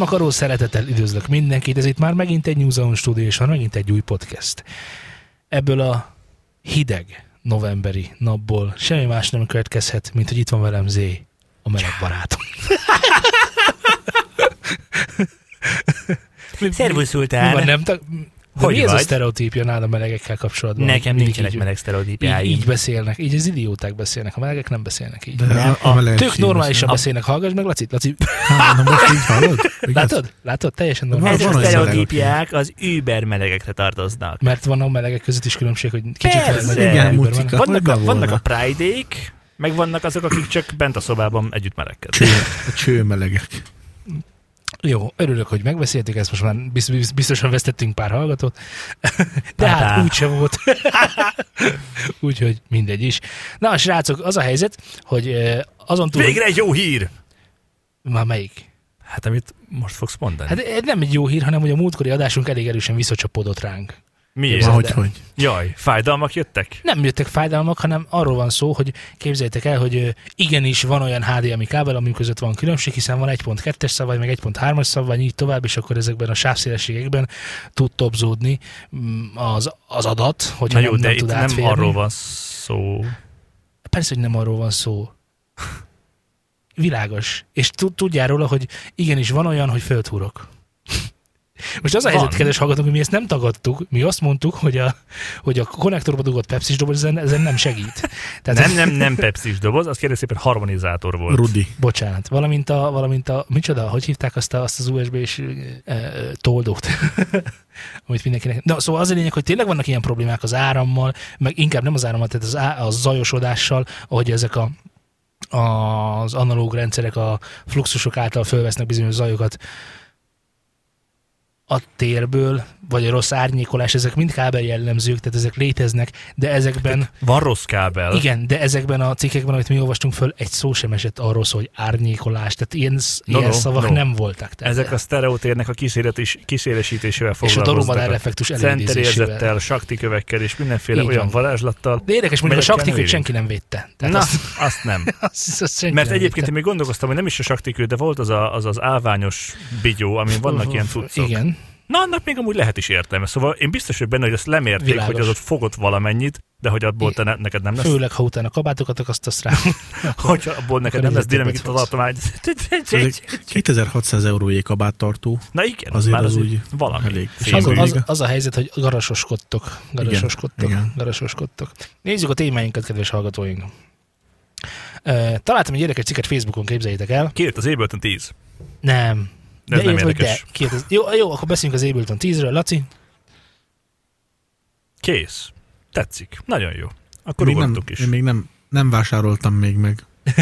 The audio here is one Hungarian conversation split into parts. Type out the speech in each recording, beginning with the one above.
Nem akaró szeretettel üdvözlök mindenkit, ez itt már megint egy New Zone Studio, és van megint egy új podcast. Ebből a hideg novemberi napból semmi más nem következhet, mint hogy itt van velem Zé, a meleg barátom. Szervusz, Mi Sultán! van, nem? De Hogy mi ez a vagy? sztereotípia nálad a melegekkel kapcsolatban? Nekem Mindig nincsenek így- meleg így, sztereotípiáim. így beszélnek, így az idióták beszélnek, a melegek nem beszélnek így. De Nem, a, a Tök normálisan beszél. beszélnek, hallgass meg, Laci. Laci, Hát, na most így hallod? Igaz? látod? Látod? Teljesen normális. Ezek a sztereotípiák az über melegekre tartoznak. Mert van a melegek között is különbség, hogy kicsit Persze. Igen, mucika. vannak. A, vannak a pride meg vannak azok, akik csak bent a szobában együtt Cső, melegkednek. a cső melegek. Jó, örülök, hogy megbeszéltük ezt, most már biz- biz- biztosan vesztettünk pár hallgatót, de hát úgyse volt. Úgyhogy mindegy is. Na, srácok, az a helyzet, hogy eh, azon túl... Végre egy jó hír! Már melyik? Hát amit most fogsz mondani. Hát ez nem egy jó hír, hanem hogy a múltkori adásunk elég erősen visszacsapódott ránk. Miért? Ahogy, hogy. Jaj, fájdalmak jöttek? Nem jöttek fájdalmak, hanem arról van szó, hogy képzeljétek el, hogy igenis van olyan HDMI kábel, ami között van különbség, hiszen van 1.2-es szabvány, meg 1.3-as szabvány, így tovább, és akkor ezekben a sávszélességekben tud topzódni mm, az, az adat, hogy Na jó, nem, de nem itt tud nem átférni. arról van szó. Persze, hogy nem arról van szó. Világos. És tud- tudjál róla, hogy igenis van olyan, hogy föltúrok. Most az a helyzet, kedves hallgatók, hogy mi ezt nem tagadtuk, mi azt mondtuk, hogy a, hogy a konnektorba dugott pepsis doboz ezen, ezen nem segít. Tehát Nem, nem, nem pepsis doboz, az kérlek szépen harmonizátor volt. Rudi. Bocsánat, valamint a, valamint a micsoda, hogy hívták azt, a, azt az USB-s e, e, toldót, amit mindenkinek... Na, szóval az a lényeg, hogy tényleg vannak ilyen problémák az árammal, meg inkább nem az árammal, tehát az, á, a zajosodással, ahogy ezek a az analóg rendszerek a fluxusok által fölvesznek bizonyos zajokat a térből, vagy a rossz árnyékolás, ezek mind kábel jellemzők, tehát ezek léteznek, de ezekben Van rossz kábel. igen, de ezekben a cikkekben, amit mi olvastunk föl, egy szó sem esett arról szó, hogy árnyékolás, tehát ilyen, No, ilyen no, szavak no. nem voltak. Tehát Ezek a sztereotérnek a kísérletis, kísérésítésével és a foglalkoznak. Dorobadár effektus centerérzettel, elidézésével. sakti kövekkel és mindenféle Így olyan van. varázslattal. De érdekes, mondjuk a saktikőt senki nem védte. Tehát Na, azt, azt nem. azt, azt senki Mert nem egyébként én védte. még gondolkoztam, hogy nem is a saktikő, de volt az a, az, az állványos bigyó, amin vannak ilyen cuccok. Igen, Na, annak még amúgy lehet is értelme. Szóval én biztos vagyok benne, hogy ezt lemérték, Világos. hogy az ott fogott valamennyit, de hogy abból te ne, neked nem lesz. főleg, ha utána kabátokat akasztasz rá. Hogy abból neked nem lesz dinamit tartomány. Ezek 2600 eurójé kabáttartó. Na igen, Azért már az az úgy valami. elég És az, az, az, a helyzet, hogy garasoskodtok. Garasoskodtok. Igen. Garasoskodtok. Nézzük a témáinkat, kedves hallgatóink. Uh, találtam egy érdekes cikket Facebookon, képzeljétek el. Két az Ableton 10. Nem. De ez nem hogy érdekes. De. Kérdez. Jó, jó, akkor beszéljünk az Ableton 10-ről. Laci? Kész. Tetszik. Nagyon jó. Akkor Még nem, is. én még nem, nem vásároltam még meg.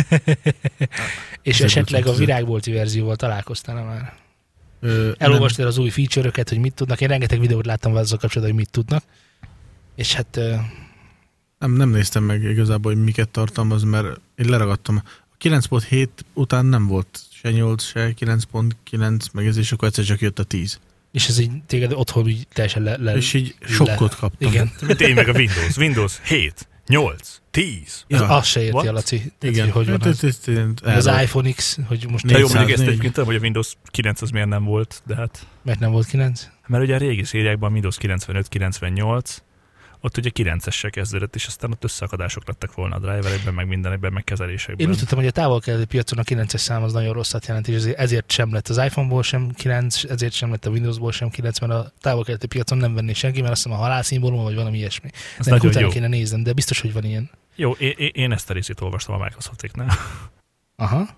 És esetleg a Ableton 10. virágbolti verzióval találkoztál már? Ö, Elolvastad az új feature-öket, hogy mit tudnak. Én rengeteg videót láttam azzal kapcsolatban, hogy mit tudnak. És hát ö, Nem, nem néztem meg igazából, hogy miket tartalmaz, mert én leragadtam. A 9.7 után nem volt se 8, se 9.9, meg ez, és akkor egyszer csak jött a 10. és ez így téged otthon így teljesen le, le és így sokkot kaptam. Igen. Mint én meg a Windows. Windows 7, 8, 10. Ja. Ja. Azt se érti What? a Laci. Igen. Hogy van Hát, az. ez- ez- ez- az iPhone X, hogy most Na jó, 404. mondjuk ezt egyébként tudom, hogy a Windows 9 az miért nem volt, de hát... mert nem volt 9. Mert ugye a régi szériákban Windows 95-98, ott ugye 9-essel kezdődött, és aztán ott összeakadások lettek volna a driverekben, meg mindenekben, meg kezelésekben. Én úgy tudtam, hogy a távol piacon a 9-es szám az nagyon rosszat jelent, és ezért- sem lett az iPhone-ból sem 9, ezért sem lett a Windows-ból sem 9, mert a távol piacon nem venné senki, mert azt hiszem a halálszimbólum, vagy valami ilyesmi. Ez ennek nagyon utána jó. kéne néznem, de biztos, hogy van ilyen. Jó, én, én- én ezt a részét olvastam a Microsoftéknál. Aha.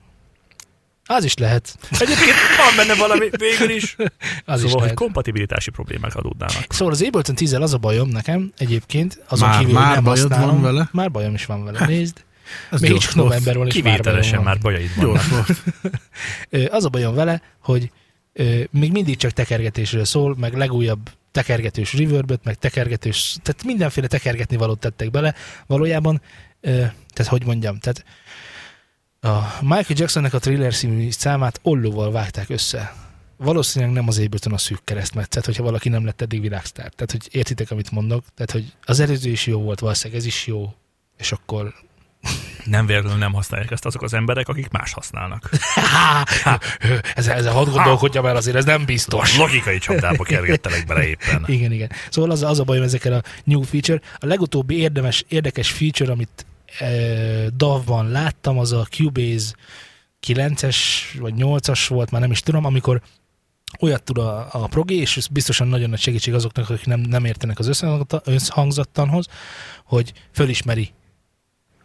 Az is lehet. Egyébként van benne valami, végül is. Az szóval, is hogy lehet. kompatibilitási problémák adódnának. Szóval az Ableton 10 az a bajom nekem egyébként, azon Már- kívül, hogy már nem bajod használom. van vele? Már bajom is van vele, nézd. Ez Még csak volt. november van, és már bajom Kivételesen van. már bajaid vannak. Az a bajom vele, hogy még mindig csak tekergetésről szól, meg legújabb tekergetős reverbet, meg tekergetős, tehát mindenféle tekergetni valót tettek bele. Valójában, tehát hogy mondjam, tehát a Michael Jacksonnek a Thriller című számát ollóval vágták össze. Valószínűleg nem az Ableton a szűk keresztmetszet, hogyha valaki nem lett eddig világsztár. Tehát, hogy értitek, amit mondok? Tehát, hogy az előző is jó volt, valószínűleg ez is jó, és akkor Nem véletlenül nem használják ezt azok az emberek, akik más használnak. ezzel, ezzel hadd gondolkodjam el, azért ez nem biztos. Logikai csapdába kergettelek bele éppen. Igen, igen. Szóval az, az a bajom ezekkel a new feature. A legutóbbi érdemes, érdekes feature, amit DAV-ban láttam, az a Cubase 9-es vagy 8-as volt, már nem is tudom, amikor olyat tud a, a progi, és ez biztosan nagyon nagy segítség azoknak, akik nem, nem értenek az összhangzattanhoz, hogy fölismeri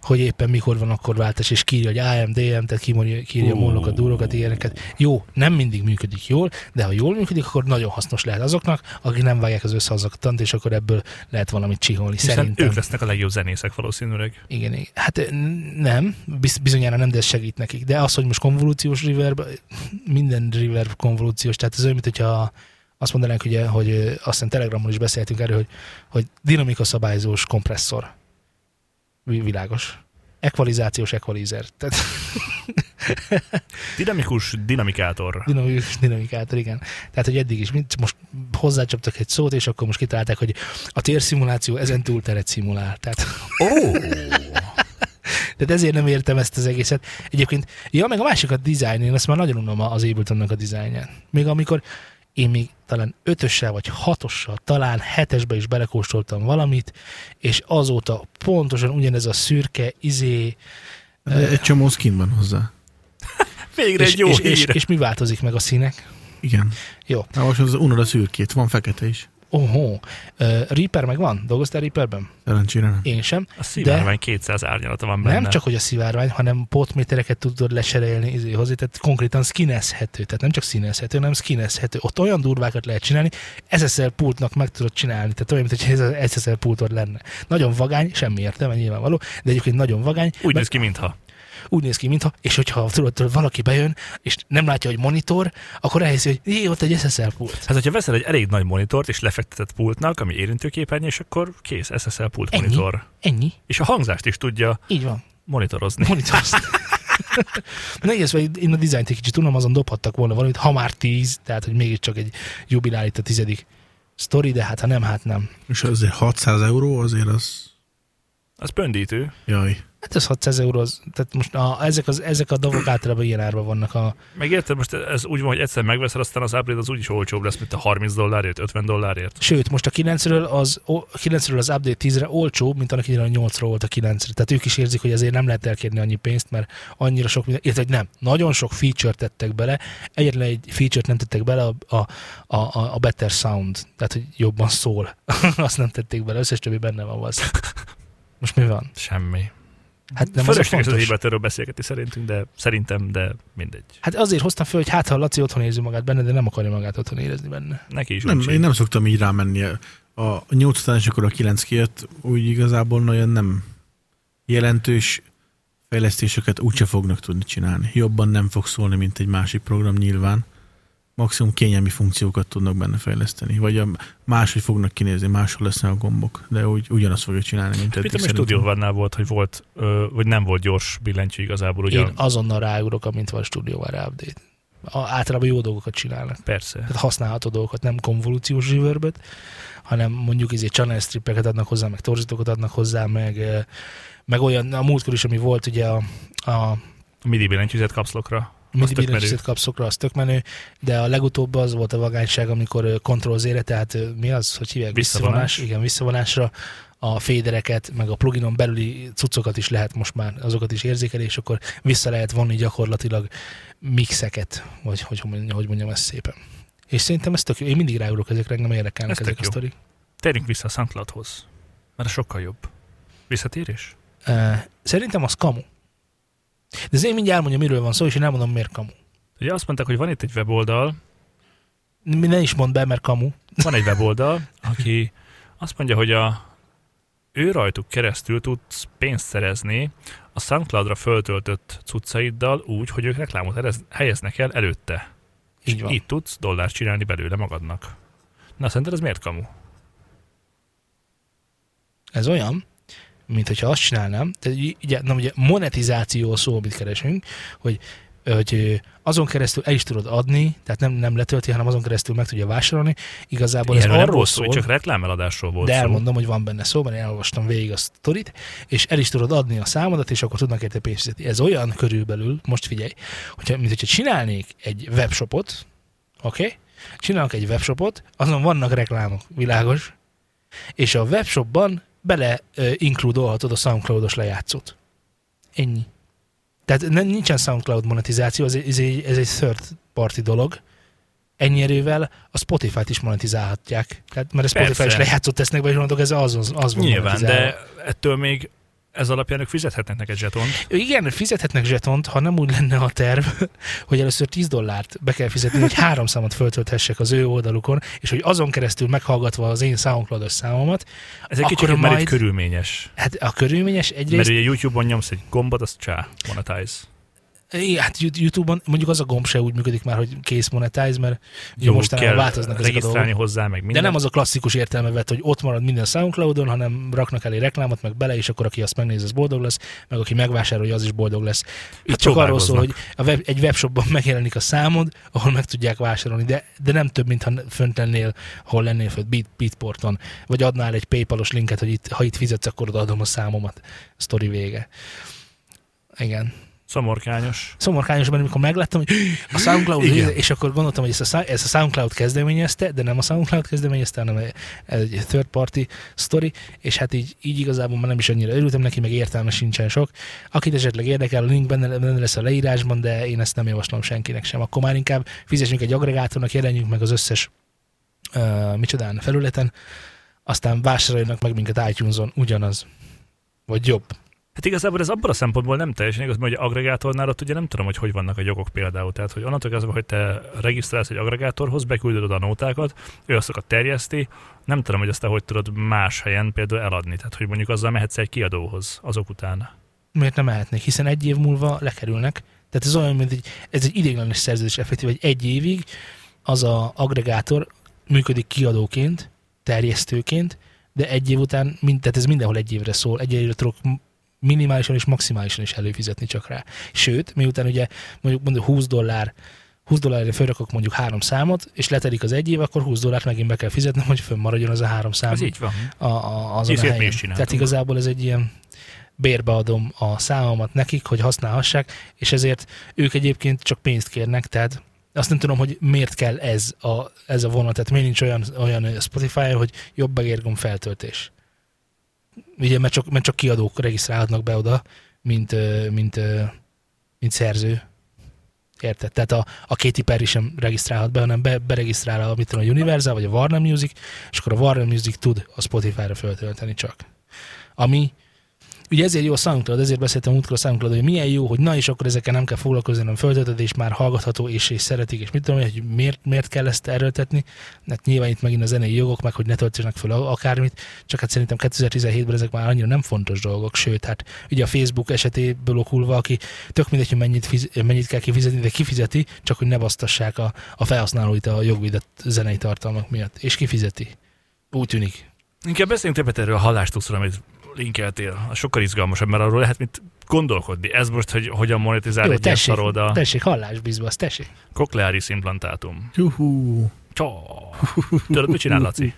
hogy éppen mikor van akkor váltás, és kírja, hogy AM, DM, tehát kírja a mólokat, durokat, ilyeneket. Jó, nem mindig működik jól, de ha jól működik, akkor nagyon hasznos lehet azoknak, akik nem vágják az összehazaktant, és akkor ebből lehet valamit csiholni. Hiszen Szerintem. ők lesznek a legjobb zenészek valószínűleg. Igen, igen. Hát nem, bizonyára nem, de ez segít nekik. De az, hogy most konvolúciós reverb, minden reverb konvolúciós, tehát ez olyan, mint hogyha azt mondanánk, ugye, hogy azt hiszem Telegramon is beszéltünk erről, hogy, hogy dinamika szabályzós kompresszor világos. Ekvalizációs ekvalizer. Tehát Dinamikus dinamikátor. Dinamikus dinamikátor, igen. Tehát, hogy eddig is mint most hozzácsaptak egy szót, és akkor most kitalálták, hogy a térszimuláció ezen túl teret szimulál. Tehát... Oh. Tehát ezért nem értem ezt az egészet. Egyébként, ja, meg a másik a design, én ezt már nagyon unom az Abletonnak a dizájnján. Még amikor én még talán ötössel vagy hatossal, talán hetesbe is belekóstoltam valamit, és azóta pontosan ugyanez a szürke, izé... De egy csomó skin van hozzá. Végre és, egy jó és, hír. és, és, mi változik meg a színek? Igen. Jó. Na most az unod a szürkét, van fekete is. Oho. Uh, Reaper meg van? Dolgoztál Reaperben? Szerencsére nem. Én sem. A szivárvány 200 árnyalata van benne. Nem csak, hogy a szivárvány, hanem potmétereket tudod leserélni izé hozzá, tehát konkrétan skinezhető, tehát nem csak színezhető, hanem skinezhető. Ott olyan durvákat lehet csinálni, SSL pultnak meg tudod csinálni, tehát olyan, mint hogy ez SSL pultod lenne. Nagyon vagány, semmi értelme nyilvánvaló, de egyébként nagyon vagány. Úgy néz ki, mintha. Úgy néz ki, mintha, és hogyha tudod, valaki bejön, és nem látja, hogy monitor, akkor elhiszi, hogy jé, ott egy SSL pult. Hát, hogyha veszel egy elég nagy monitort, és lefektetett pultnak, ami érintőképernyő, és akkor kész, SSL pult Ennyi? monitor. Ennyi. És a hangzást is tudja Így van. monitorozni. Monitorozni. Nehéz, vagy én a dizájnt egy kicsit tudom, azon dobhattak volna valamit, ha már tíz, tehát hogy mégiscsak egy jubilál itt a tizedik sztori, de hát ha nem, hát nem. És azért 600 euró, azért az... Az pöndítő. Jaj. Hát ez 600 euró, az, tehát most a, ezek, az, ezek a dolgok általában ilyen árban vannak a... Meg érted, most ez úgy van, hogy egyszer megveszel, aztán az upgrade az úgyis olcsóbb lesz, mint a 30 dollárért, 50 dollárért. Sőt, most a 9-ről az, a 9-ről az update 10-re olcsóbb, mint annak idején a 8-ról volt a 9-re. Tehát ők is érzik, hogy azért nem lehet elkérni annyi pénzt, mert annyira sok minden, illetve nem, nagyon sok feature tettek bele, egyetlen egy feature-t nem tettek bele, a, a, a, a better sound, tehát hogy jobban szól. Azt nem tették bele, összes többi benne van az. Most mi van? Semmi. Hát nem az a Fölösleges az fontos. ébeterről beszélgetni szerintünk, de szerintem, de mindegy. Hát azért hoztam fel, hogy hát ha Laci otthon érzi magát benne, de nem akarja magát otthon érezni benne. Neki is Nem, én nem szoktam így rámenni. A 8 után, és akkor a 9 kijött, úgy igazából nagyon nem jelentős fejlesztéseket úgyse fognak tudni csinálni. Jobban nem fog szólni, mint egy másik program nyilván. Maximum kényelmi funkciókat tudnak benne fejleszteni. Vagy a máshogy fognak kinézni, máshol lesznek a gombok. De úgy, ugyanazt fogja csinálni, mint eddig Mit a One-nál volt, hogy volt, ö, vagy nem volt gyors billentyű igazából, ugye? Én azonnal ráugrok, amint van stúdióval rá update. A, általában jó dolgokat csinálnak. Persze. Tehát használható dolgokat, nem konvolúciós reverbet, hanem mondjuk izé channel strippeket adnak hozzá, meg torzítókat adnak hozzá, meg, meg olyan, a múltkor is, ami volt ugye a, a A MIDI billentyűzet kapszlokra. Menő. billentyűzet kapszokra, az tök menő, de a legutóbb az volt a vagányság, amikor eh, control zére, tehát eh, mi az, hogy hívják? Visszavonás. Igen, visszavonásra a fédereket, meg a pluginon belüli cuccokat is lehet most már, azokat is érzékelni, és akkor vissza lehet vonni gyakorlatilag mixeket, vagy hogy, hogy mondjam- ezt szépen. És szerintem ez tök jó. Én mindig ráugrok ezekre, engem érdekelnek Ez ezek a sztorik. Térjünk vissza a SoundCloudhoz. Mert sokkal jobb. Visszatérés? Uh, szerintem az kamu. De az én mindjárt elmondja, miről van szó, és én elmondom, miért kamu. Ugye azt mondták, hogy van itt egy weboldal, Mi ne is mondd be, mert kamu. van egy weboldal, aki azt mondja, hogy a ő rajtuk keresztül tudsz pénzt szerezni a SoundCloudra föltöltött cuccaiddal úgy, hogy ők reklámot helyeznek el előtte. Így van. Így tudsz dollárt csinálni belőle magadnak. Na, szerinted ez miért kamu? Ez olyan, mint hogyha azt csinálnám, tehát ugye, na ugye monetizáció szó, amit keresünk, hogy hogy azon keresztül el is tudod adni, tehát nem, nem letölti, hanem azon keresztül meg tudja vásárolni. Igazából Ilyenről ez nem arról volt szó, szól, csak reklámeladásról volt de szó. elmondom, hogy van benne szó, mert elolvastam végig a sztorit, és el is tudod adni a számodat, és akkor tudnak érte pénzt fizetni. Ez olyan körülbelül, most figyelj, hogyha, mint hogyha csinálnék egy webshopot, oké? Okay? Csinálok egy webshopot, azon vannak reklámok, világos, és a webshopban bele inkludolhatod a Soundcloudos lejátszót. Ennyi. Tehát nem, nincsen Soundcloud monetizáció, ez egy, ez, egy, ez egy third party dolog. Ennyi erővel a Spotify-t is monetizálhatják. Tehát, mert a Spotify Persze. is lejátszót tesznek és mondok, ez az, az, az van Nyilván, de ettől még ez alapján ők fizethetnek neked zsetont. Igen, fizethetnek zsetont, ha nem úgy lenne a terv, hogy először 10 dollárt be kell fizetni, hogy három számot föltölthessek az ő oldalukon, és hogy azon keresztül meghallgatva az én SoundCloud-os számomat, Ez egy kicsit már körülményes. hát a körülményes Mert egyrészt, ugye YouTube-on nyomsz egy gombot, az csá, monetize. Igen, hát Yout- YouTube-on mondjuk az a gomb se úgy működik már, hogy kész monetize, mert Jó, mostanában kell változnak ezek a dolgok. hozzá, meg De minden. nem az a klasszikus értelme vett, hogy ott marad minden Soundcloudon, hanem raknak elé reklámot, meg bele, és akkor aki azt megnézi, az boldog lesz, meg aki megvásárolja, az is boldog lesz. Itt Hát csak arról szól, hogy a web, egy webshopban megjelenik a számod, ahol meg tudják vásárolni, de, de nem több, mint ha fönt lennél, hol lennél fönt Beat, Beatporton, vagy adnál egy Paypalos linket, hogy itt, ha itt fizetsz, akkor odaadom a számomat. Sztori vége. Igen. Szomorkányos. Szomorkányos, mert amikor megláttam, hogy a SoundCloud, Igen. és akkor gondoltam, hogy ezt a, ezt a SoundCloud kezdeményezte, de nem a SoundCloud kezdeményezte, hanem egy- egy third party story, és hát így, így igazából már nem is annyira örültem neki, meg értelme sincsen sok. Akit esetleg érdekel, a link benne, benne lesz a leírásban, de én ezt nem javaslom senkinek sem. Akkor már inkább fizessünk egy agregátornak, jelenjünk meg az összes uh, micsodán felületen, aztán vásároljanak meg minket iTunes-on, ugyanaz. Vagy jobb. Hát igazából ez abban a szempontból nem teljesen igaz, mert hogy agregátornál ott ugye nem tudom, hogy hogy vannak a jogok például. Tehát, hogy onnantól kezdve, hogy te regisztrálsz egy agregátorhoz, beküldöd oda a nótákat, ő azokat terjeszti, nem tudom, hogy azt te hogy tudod más helyen például eladni. Tehát, hogy mondjuk azzal mehetsz egy kiadóhoz azok után. miért nem mehetnék, hiszen egy év múlva lekerülnek. Tehát ez olyan, mint egy, ez egy ideiglenes szerződés effektív, hogy egy évig az a agregátor működik kiadóként, terjesztőként, de egy év után, mind, tehát ez mindenhol egy évre szól, egy évre tudok minimálisan és maximálisan is előfizetni csak rá. Sőt, miután ugye mondjuk, mondjuk 20 dollár 20 dollárra felrakok mondjuk három számot, és letelik az egy év, akkor 20 dollárt megint be kell fizetnem, hogy fönnmaradjon az a három szám Ez így van. a, a, azon a Ilyet mi helyen. Tehát igazából ez egy ilyen bérbeadom a számomat nekik, hogy használhassák, és ezért ők egyébként csak pénzt kérnek, tehát azt nem tudom, hogy miért kell ez a, ez a vonat, tehát miért nincs olyan, olyan Spotify, hogy jobb megérgom feltöltés. Ugye, mert csak, mert csak kiadók regisztrálhatnak be oda, mint, mint, mint szerző. Érted? Tehát a, a Katy Perry sem regisztrálhat be, hanem be, beregisztrál a, mit tudom, a Universal vagy a Warner Music, és akkor a Warner Music tud a Spotify-ra feltölteni csak. Ami, ugye ezért jó a SoundCloud, ezért beszéltem múltkor a SoundCloud, hogy milyen jó, hogy na és akkor ezekkel nem kell foglalkozni, hanem föltöltöd, és már hallgatható, és, és szeretik, és mit tudom, hogy miért, miért kell ezt erőltetni. Hát nyilván itt megint a zenei jogok, meg hogy ne töltsenek föl akármit, csak hát szerintem 2017-ben ezek már annyira nem fontos dolgok, sőt, hát ugye a Facebook esetéből okulva, aki tök mindegy, hogy mennyit, fiz, mennyit kell kifizetni, de kifizeti, csak hogy ne basztassák a, a felhasználóit a jogvédett zenei tartalmak miatt, és kifizeti. Úgy tűnik. Inkább beszéljünk többet erről a hallástuszról, amit linkeltél. Az sokkal izgalmasabb, mert arról lehet mit gondolkodni. Ez most, hogy hogyan monetizál Jó, egy ilyen tessék, szaroda. tessék, hallásbizbasz, tessék. Cochlearis implantátum. Juhú. Tudod, mit csinál, Laci?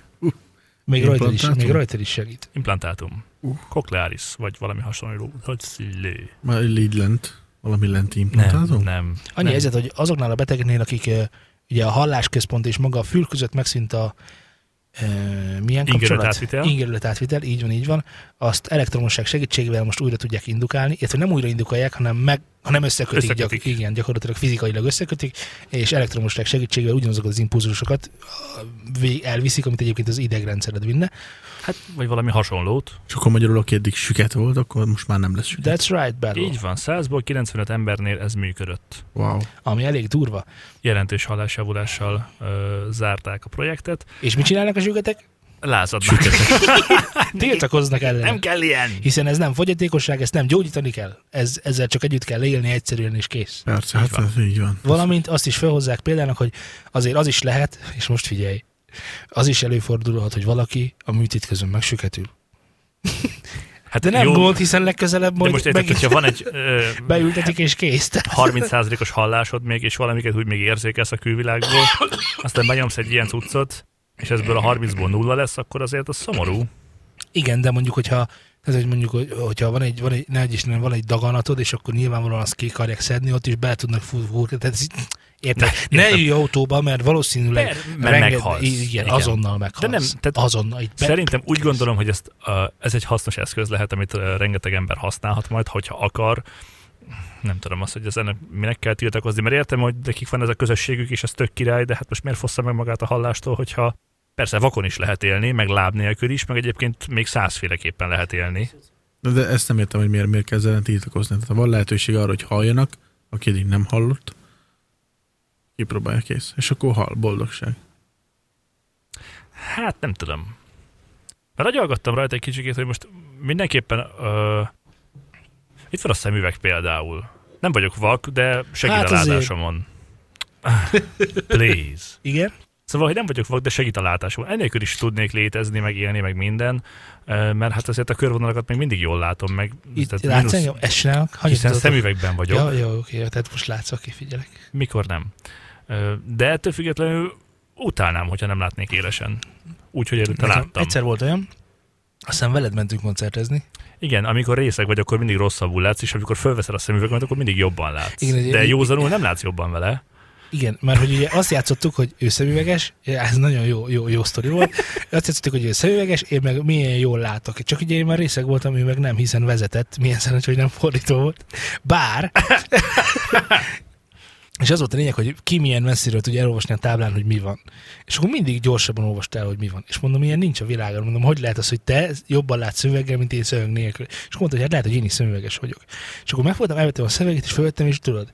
Még rajta, is, még rajta is segít. Implantátum. Uh. Cochlearis, vagy valami hasonló. Hogy szillé. Már így lent. Valami lenti Nem, implantátum? nem. Annyi nem. helyzet, hogy azoknál a betegeknél, akik ö, ugye a hallásközpont és maga a fül között megszűnt a milyen kapcsolat? átvitel. Ingerület átvitel, így van, így van. Azt elektromosság segítségével most újra tudják indukálni, illetve nem újra indukálják, hanem, meg, hanem összekötik, Összekötik. Gyak, igen, gyakorlatilag fizikailag összekötik, és elektromosság segítségével ugyanazokat az impulzusokat elviszik, amit egyébként az idegrendszered vinne. Hát, vagy valami hasonlót. És akkor magyarul, aki eddig süket volt, akkor most már nem lesz süket. That's right, Bello. Így van, 100-ból 95 embernél ez működött. Wow. Ami elég durva. Jelentős hallásjavulással ö, zárták a projektet. És mit csinálnak a zsügetek? Lázadnak. Tiltakoznak ellene. Nem kell ilyen! Hiszen ez nem fogyatékosság, ezt nem gyógyítani kell. Ez, ezzel csak együtt kell élni egyszerűen és kész. Persze, Így hát van. ez így van. Valamint azt is felhozzák példának, hogy azért az is lehet, és most figyelj, az is előfordulhat, hogy valaki a műtét közben megsüketül. Hát De nem jó, gond, hiszen legközelebb de majd most érted, meg hogyha van egy ö, beültetik és kész. 30%-os hallásod még, és valamiket úgy még érzékelsz a külvilágból, aztán benyomsz egy ilyen cuccot, és ezből a 30-ból nulla lesz, akkor azért az szomorú. Igen, de mondjuk, hogyha tehát, hogy mondjuk, hogy- hogyha van egy, van egy, ne Istenem, van egy daganatod, és akkor nyilvánvalóan azt ki akarják szedni, ott is bele tudnak fúrni. Tehát ez, érted? Ne, értem. ülj autóba, mert valószínűleg Mert- mert meghalsz. Igen, Igen. azonnal meghalsz. De nem, tehát azonnal. Így be, Szerintem úgy gondolom, hogy ezt, uh, ez egy hasznos eszköz lehet, amit uh, rengeteg ember használhat majd, hogyha akar. Nem tudom azt, hogy ez ennek minek kell tiltakozni, mert értem, hogy nekik van ez a közösségük, és ez tök király, de hát most miért fossza meg magát a hallástól, hogyha persze vakon is lehet élni, meg láb nélkül is, meg egyébként még százféleképpen lehet élni. De, de ezt nem értem, hogy miért, miért kell ezzel tiltakozni. Tehát ha van lehetőség arra, hogy halljanak, aki eddig nem hallott, kipróbálja kész. És akkor hall, boldogság. Hát nem tudom. Mert agyalgattam rajta egy kicsikét, hogy most mindenképpen uh, itt van a szemüveg például. Nem vagyok vak, de segít Hát a látásomon. Please. Igen? Szóval, hogy nem vagyok vak, de segít a látásomon. Ennélkül is tudnék létezni, meg élni, meg minden, mert hát azért a körvonalakat még mindig jól látom, meg Itt tehát látsz mínusz- engem? Hagyj hiszen szemüvegben vagyok. Ja, jó, oké, tehát most látsz, oké, figyelek. Mikor nem. De ettől függetlenül utálnám, hogyha nem látnék élesen. Úgyhogy előtte láttam. Egyszer volt olyan, aztán veled mentünk koncertezni. Igen, amikor részeg vagy, akkor mindig rosszabbul látsz, és amikor fölveszed a szemüveget, akkor mindig jobban látsz. Igen, De józanul nem látsz jobban vele. Igen, mert hogy ugye azt játszottuk, hogy ő szemüveges, ez nagyon jó, jó, jó sztori volt, azt játszottuk, hogy ő szemüveges, én meg milyen jól látok. Csak ugye én már részeg voltam, ő meg nem, hiszen vezetett, milyen szerencsé, hogy nem fordító volt. Bár, és az volt a lényeg, hogy ki milyen messziről tudja elolvasni a táblán, hogy mi van. És akkor mindig gyorsabban olvastál, hogy mi van. És mondom, ilyen nincs a világon. Mondom, hogy lehet az, hogy te jobban látsz szöveggel, mint én szöveg nélkül. És akkor mondta, hogy hát lehet, hogy én is szemüveges vagyok. És akkor megfogtam, elvettem a szöveget, és fölvettem, és tudod,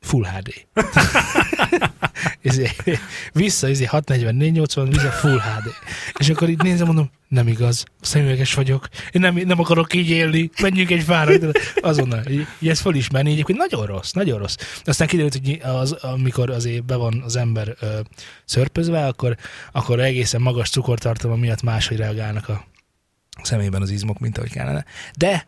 Full HD. izé, vissza, izé 640, 480, vissza Full HD. És akkor így nézem, mondom, nem igaz, szemüveges vagyok, én nem, nem akarok így élni, menjünk egy fára. Azonnal, így, így ezt felismerni, így, hogy nagyon rossz, nagyon rossz. Aztán kiderült, hogy az, amikor azért be van az ember ö, szörpözve, akkor, akkor egészen magas cukortartalma miatt máshogy reagálnak a szemében az izmok, mint ahogy kellene. De,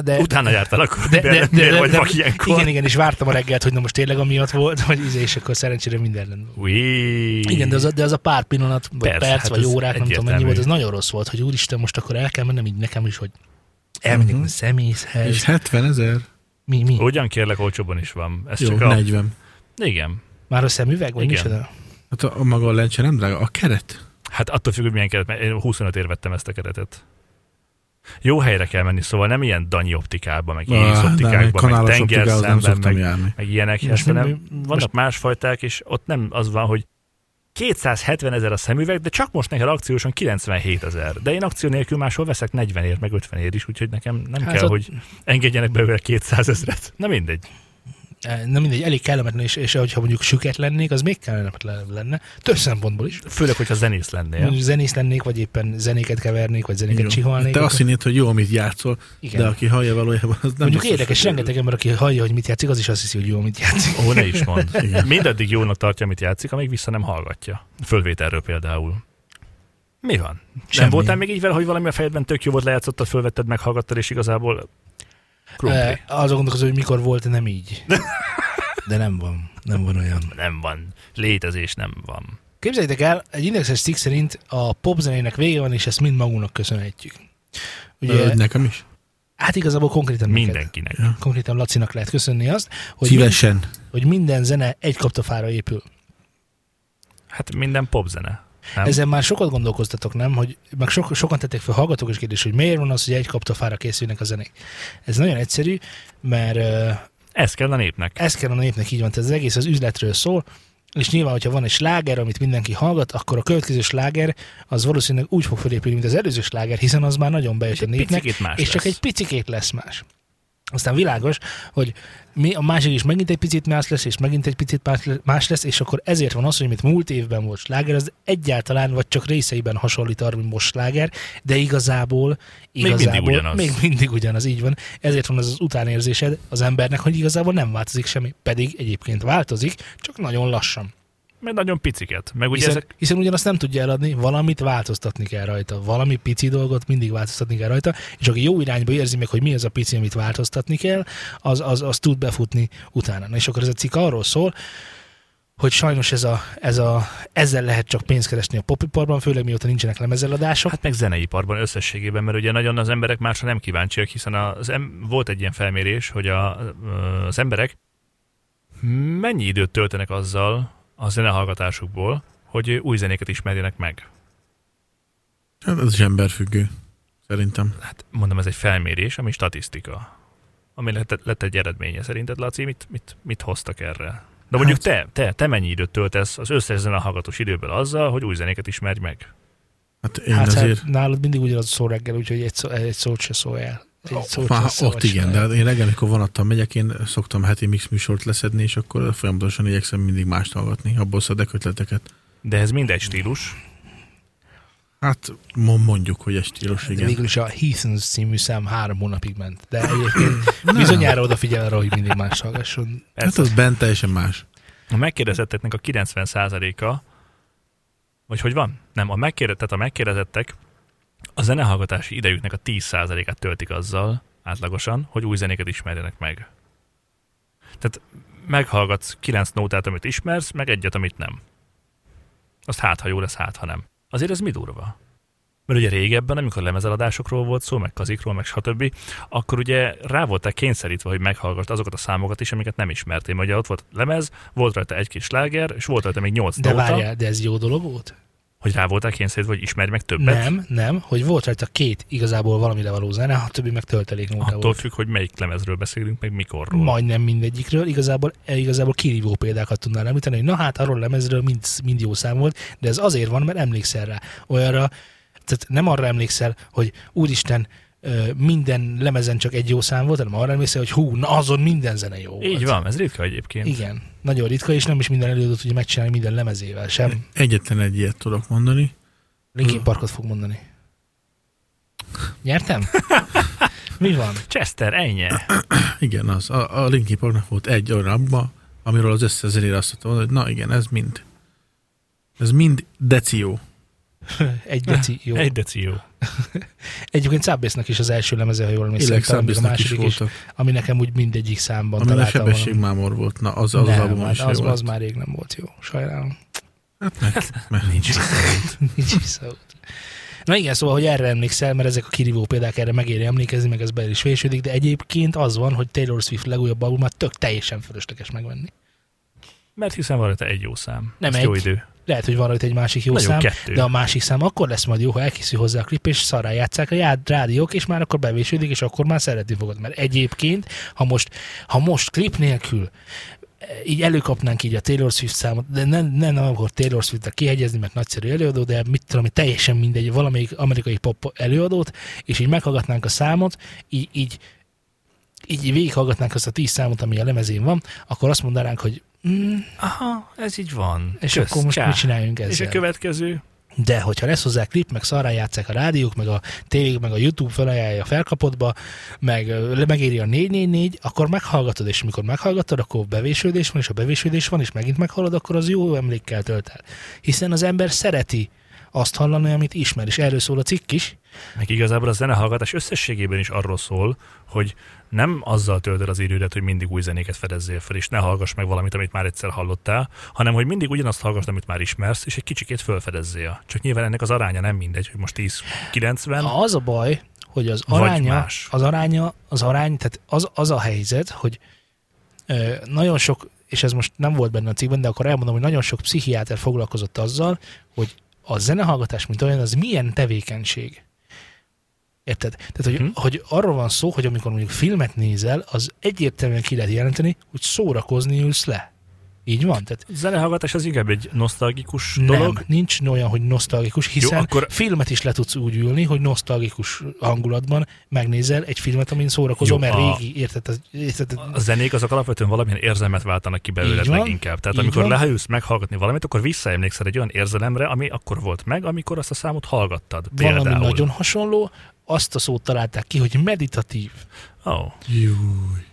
de Utána jártál akkor, de, de, de, de, de, de, vagy de, vak ilyenkor. igen, igen, és vártam a reggelt, hogy na most tényleg amiatt volt, hogy izé, és akkor szerencsére minden. Ui. Igen, de az, a, de az a pár pillanat, vagy Persze, perc, hát vagy órák, nem tudom mennyi volt, ez nagyon rossz volt, hogy úristen, most akkor el kell mennem így nekem is, hogy elmegyek Mhm. uh-huh. a személyhez. És 70 ezer? Mi, mi? Ugyan kérlek, olcsóban is van. Ez Jó, csak a... 40. Igen. Már a szemüveg, vagy Igen. micsoda? Hát a, a maga a lencse nem drága, a keret. Hát attól függ, hogy milyen keret, mert én 25 ér vettem ezt a keretet. Jó helyre kell menni, szóval nem ilyen danyi optikába, meg Ah, optikákba, meg tengerszemben, szoktam meg, járni. meg ilyenekhez, Most hanem vannak másfajták, és ott nem az van, hogy 270 ezer a szemüveg, de csak most neked akciósan 97 ezer. De én akció nélkül máshol veszek 40 ér, meg 50 ér is, úgyhogy nekem nem Hát kell, ott- hogy engedjenek belőle 200 ezeret. Na mindegy. Eh, Na mindegy, elég kellemetlen, és, és hogyha mondjuk süket lennék, az még kellemetlen lenne. Több szempontból is. Főleg, hogyha zenész lennél. Mondjuk zenész lennék, vagy éppen zenéket kevernék, vagy zenéket Jó. csiholnék. Te akkor- azt hinnéd, hogy jó, amit játszol, Igen. de aki hallja valójában, az nem Mondjuk érdekes, hogy- rengeteg ember, aki hallja, hogy mit játszik, az is azt hiszi, hogy jó, mit játszik. Ó, ne is mond. Igen. Mindaddig jónak tartja, amit játszik, amíg vissza nem hallgatja. Fölvételről például. Mi van? Semmi. Nem voltál még így vele, hogy valami a fejedben tök jó volt, lejátszottad, fölvetted, meghallgattad, és igazából krumpli. Azon gondolkozom, hogy mikor volt, nem így. De nem van. Nem van olyan. Nem van. Létezés nem van. Képzeljétek el, egy indexes cikk szerint a popzenének vége van, és ezt mind magunknak köszönhetjük. Ugye, Ö, Nekem is. hát igazából konkrétan neked. Mindenkinek. Ja. Konkrétan Lacinak lehet köszönni azt, hogy, mind, Szívesen. hogy minden zene egy kaptafára épül. Hát minden popzene. Nem? Ezen már sokat gondolkoztatok, nem? Hogy, meg so, sokan tették fel hallgatók is kérdés, hogy miért van az, hogy egy kaptafára készülnek a zenék. Ez nagyon egyszerű, mert ö, Ez kell a népnek. ez kell a népnek így van, tehát az egész az üzletről szól, és nyilván, hogyha van egy sláger, amit mindenki hallgat, akkor a következő sláger az valószínűleg úgy fog felépülni, mint az előző sláger, hiszen az már nagyon bejött a népnek, és csak lesz. egy picikét lesz más. Aztán világos, hogy mi, a másik is megint egy picit más lesz, és megint egy picit más le- más lesz, és akkor ezért van az, hogy amit múlt évben volt sláger, az egyáltalán vagy csak részeiben hasonlít arra, mint most sláger, de igazából, mindig igazából ugyanaz. még mindig ugyanaz, így van. Ezért van az az utánérzésed az embernek, hogy igazából nem változik semmi, pedig egyébként változik, csak nagyon lassan. Mert nagyon piciket. Meg ugye Hiszen, ezek, hiszen ugyanazt nem tudja eladni, valamit változtatni kell rajta. Valami pici dolgot mindig változtatni kell rajta, és aki jó irányba érzi meg, hogy mi az a pici, amit változtatni kell, az, az, az tud befutni utána. Na és akkor ez a cikk arról szól, hogy sajnos ez a, ez a, ezzel lehet csak pénzt keresni a popiparban, főleg mióta nincsenek lemezeladások. Hát meg zeneiparban összességében, mert ugye nagyon az emberek másra nem kíváncsiak, hiszen az em- volt egy ilyen felmérés, hogy a, az emberek mennyi időt töltenek azzal a zenehallgatásukból, hogy új zenéket ismerjenek meg. Hát ez is emberfüggő, szerintem. Hát mondom, ez egy felmérés, ami statisztika. Ami lett, lett egy eredménye. Szerinted, Laci, mit, mit, mit hoztak erre? De mondjuk te, te, te mennyi időt töltesz az összes zenehallgatós időből azzal, hogy új zenéket ismerj meg? Hát én hát, azért... hát nálad mindig ugyanaz szó reggel, úgyhogy egy, szó, egy szót se szólj el. Egy szót Már ott igen, de hát én reggel, amikor vonattal megyek, én szoktam heti mix műsort leszedni, és akkor folyamatosan igyekszem mindig mást hallgatni, abból szedek ötleteket. De ez mindegy stílus. Hát mo- mondjuk, hogy egy stílus, De igen. végül is a Heathens című szám három hónapig ment. De egyébként bizonyára odafigyel arra, hogy mindig más hallgasson. Hát az bent teljesen más. A megkérdezetteknek a 90%-a, vagy hogy van? Nem, a, megkérdez, tehát a megkérdezettek a zenehallgatási idejüknek a 10%-át töltik azzal, átlagosan, hogy új zenéket ismerjenek meg. Tehát meghallgatsz 9 nótát, amit ismersz, meg egyet, amit nem. Azt hát, ha jó lesz, hát, ha nem. Azért ez mi durva? Mert ugye régebben, amikor lemezeladásokról volt szó, meg kazikról, meg stb., akkor ugye rá voltál kényszerítve, hogy meghallgass azokat a számokat is, amiket nem ismertél. Mert ugye ott volt lemez, volt rajta egy kis sláger, és volt rajta még nyolc De nóta, várjál, de ez jó dolog volt? Hogy rá voltál kényszerítve, hogy ismerj meg többet. Nem, nem, hogy volt rajta két igazából valamire való zene, a többi meg töltelék nóta Attól volt. függ, hogy melyik lemezről beszélünk, meg mikorról. Majdnem mindegyikről, igazából, eh, igazából kirívó példákat tudnál említeni, hogy na hát arról lemezről mind, mind jó szám volt, de ez azért van, mert emlékszel rá. Olyanra, tehát nem arra emlékszel, hogy úristen, minden lemezen csak egy jó szám volt, hanem arra emlékszel, hogy hú, na azon minden zene jó volt. Így van, ez ritka egyébként. Igen, nagyon ritka, és nem is minden előadó tudja megcsinálni minden lemezével sem. Egyetlen egy ilyet tudok mondani. Linkin Parkot fog mondani. Nyertem? Mi van? Chester, ennyi. Igen, az. A, a Linkin Parknak volt egy olyan abba, amiről az összes zenére azt mondta, hogy na igen, ez mind. Ez mind deció. Egy deci, jó. Egy deci jó. Egyébként Szábbésznek is az első lemeze, ha jól emlékszem, Illeg a is második is, voltak. ami nekem úgy mindegyik számban Ami a sebességmámor volt. Na, az, az, az nem, album is hát az, jó az volt. már rég nem volt jó. Sajnálom. Hát meg, meg. Nincs Nincs visszaút. Na igen, szóval, hogy erre emlékszel, mert ezek a kirívó példák erre megéri emlékezni, meg ez be is vésődik, de egyébként az van, hogy Taylor Swift legújabb albumát tök teljesen fölösleges megvenni. Mert hiszen van rajta egy jó szám. Nem Ez egy. jó idő. Lehet, hogy van rajta egy másik jó Nagyon szám, kettő. de a másik szám akkor lesz majd jó, ha elkészül hozzá a klip, és szarrá játszák a jád- rádiók, és már akkor bevésődik, és akkor már szeretni fogod. Mert egyébként, ha most, ha most klip nélkül eh, így előkapnánk így a Taylor Swift számot, de nem, nem, nem akkor Taylor Swift-re kihegyezni, mert nagyszerű előadó, de mit tudom, teljesen mindegy, valamelyik amerikai pop előadót, és így meghallgatnánk a számot, így, így így végighallgatnánk azt a tíz számot, ami a lemezén van, akkor azt mondanánk, hogy mm, Aha, ez így van. és Kösz, akkor most csá. mit csináljunk És a ezzel? következő? De hogyha lesz hozzá klip, meg szarrá játszák a rádiók, meg a tévék, meg a YouTube felajánlja a felkapottba, meg megéri a 444, akkor meghallgatod, és amikor meghallgatod, akkor bevésődés van, és ha bevésődés van, és megint meghallod, akkor az jó emlékkel tölt el. Hiszen az ember szereti azt hallani, amit ismer, és erről szól a cikk is. Meg igazából a zenehallgatás összességében is arról szól, hogy nem azzal töltöd az idődet, hogy mindig új zenéket fedezzél fel, és ne hallgass meg valamit, amit már egyszer hallottál, hanem hogy mindig ugyanazt hallgass, amit már ismersz, és egy kicsikét felfedezzél. Csak nyilván ennek az aránya nem mindegy, hogy most 10-90, Az a baj, hogy az aránya, az aránya, az arány, tehát az, az a helyzet, hogy ö, nagyon sok, és ez most nem volt benne a cikkben, de akkor elmondom, hogy nagyon sok pszichiáter foglalkozott azzal, hogy a zenehallgatás, mint olyan, az milyen tevékenység. Érted? Tehát, hogy, Mhm. hogy arról van szó, hogy amikor mondjuk filmet nézel, az egyértelműen ki lehet jelenteni, hogy szórakozni ülsz le. Így van? Tehát zenehallgatás az inkább egy nosztalgikus nem, dolog. nincs olyan, hogy nosztalgikus, hiszen Jó, akkor filmet is le tudsz úgy ülni, hogy nosztalgikus hangulatban megnézel egy filmet, amin szórakozol, mert a- régi, érted? Érted? a zenék azok alapvetően valamilyen érzelmet váltanak ki belőled Így van, leginkább. Tehát így amikor van. meghallgatni valamit, akkor visszaemlékszel egy olyan érzelemre, ami akkor volt meg, amikor azt a számot hallgattad. Valami Például. nagyon hasonló, azt a szót találták ki, hogy meditatív. Oh. Júj.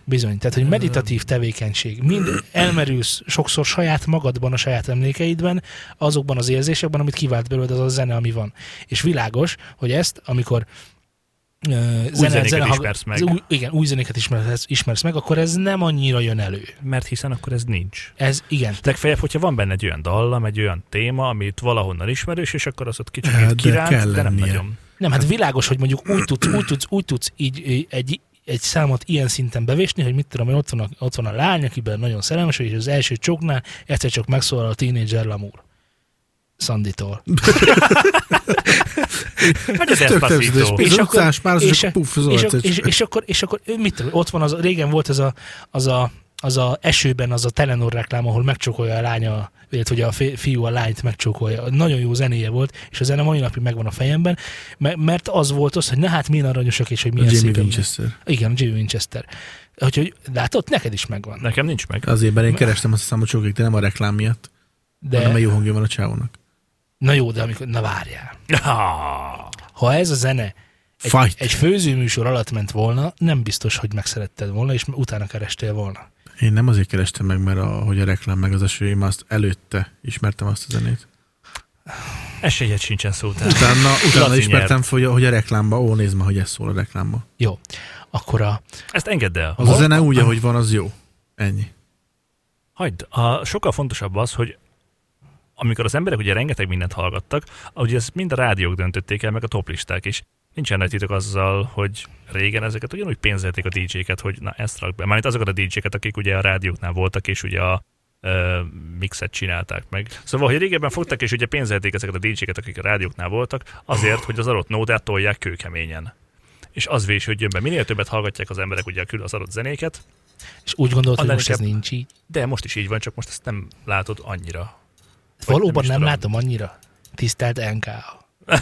Bizony, tehát, hogy meditatív tevékenység. Mind elmerülsz sokszor saját magadban, a saját emlékeidben, azokban az érzésekben, amit kivált belőled az a zene, ami van. És világos, hogy ezt, amikor uh, zene, zenéket zene, ismersz meg. Új, igen, új zenéket ismersz, ismersz meg, akkor ez nem annyira jön elő. Mert hiszen akkor ez nincs. Ez igen. Legfeljebb, hogyha van benne egy olyan dallam, egy olyan téma, amit valahonnan ismerős, és akkor az ott kicsit Hát, de kiránt, kell de nem lennie. nagyon. Nem, hát világos, hogy mondjuk úgy tudsz, úgy tudsz, úgy tudsz így így egy, egy számot ilyen szinten bevésni, hogy mit tudom, hogy ott van a, ott van a lány, akiben nagyon szerelmes, és az első csoknál egyszer csak megszólal a Teenager Lamour. Szanditól. Vagy az Despacito. És akkor- és, puff, és, és, és, akkor, és akkor ő mit tudom, ott van az, régen volt az a, az a az a esőben az a Telenor reklám, ahol megcsókolja a lánya, illetve hogy a fi- fiú a lányt megcsókolja. Nagyon jó zenéje volt, és a zene mai napig megvan a fejemben, me- mert az volt az, hogy na hát milyen aranyosak, és hogy milyen Jamie szépen- Winchester. Igen, a Jamie Winchester. Úgyhogy látod, neked is megvan. Nekem nincs meg. Azért, mert én kerestem azt a számot sokáig, de nem a reklám miatt, de... hanem a jó hangja van a csávónak. na jó, de amikor, na várjál. Ah, Ha ez a zene egy, Fight. egy főzőműsor alatt ment volna, nem biztos, hogy megszeretted volna, és utána kerestél volna. Én nem azért kerestem meg, mert a, hogy a reklám meg az eső, én azt előtte ismertem azt a zenét. esélyed sincsen szó után. Utána, utána Laci ismertem fel, hogy a, hogy a reklámba, ó, nézd már, hogy ez szól a reklámba. Jó, akkor a, Ezt engedd el. Az a zene úgy, ahogy van, az jó. Ennyi. Hagyd, a, sokkal fontosabb az, hogy amikor az emberek ugye rengeteg mindent hallgattak, ugye ezt mind a rádiók döntötték el, meg a toplisták is. Nincsen nagy titok azzal, hogy régen ezeket ugyanúgy pénzelték a DJ-ket, hogy na ezt rak be. Mármint azokat a DJ-ket, akik ugye a rádióknál voltak, és ugye a ö, mixet csinálták meg. Szóval, hogy régebben fogtak, és ugye pénzelték ezeket a DJ-ket, akik a rádióknál voltak, azért, hogy az adott nódát tolják kőkeményen. És az vésődjön be. Minél többet hallgatják az emberek ugye a kül az adott zenéket, és úgy gondolod, hogy most ez nincs így. de most is így van, csak most ezt nem látod annyira. Valóban nem, tudom. látom annyira. Tisztelt NKA.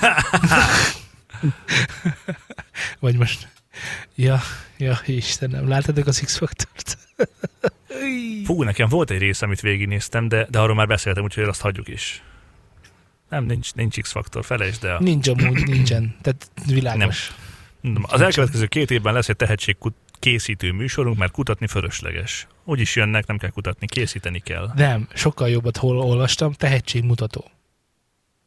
Vagy most... Ja, ja, Istenem, láttatok az X-Factort? Fú, nekem volt egy rész, amit végignéztem, de, de arról már beszéltem, úgyhogy azt hagyjuk is. Nem, nincs, nincs X-faktor, felejtsd el. Nincs amúgy, nincsen. Tehát világos. Nem. Az elkövetkező két évben lesz egy tehetség készítő műsorunk, mert kutatni fölösleges. Úgyis jönnek, nem kell kutatni, készíteni kell. Nem, sokkal jobbat hol olvastam, tehetségmutató.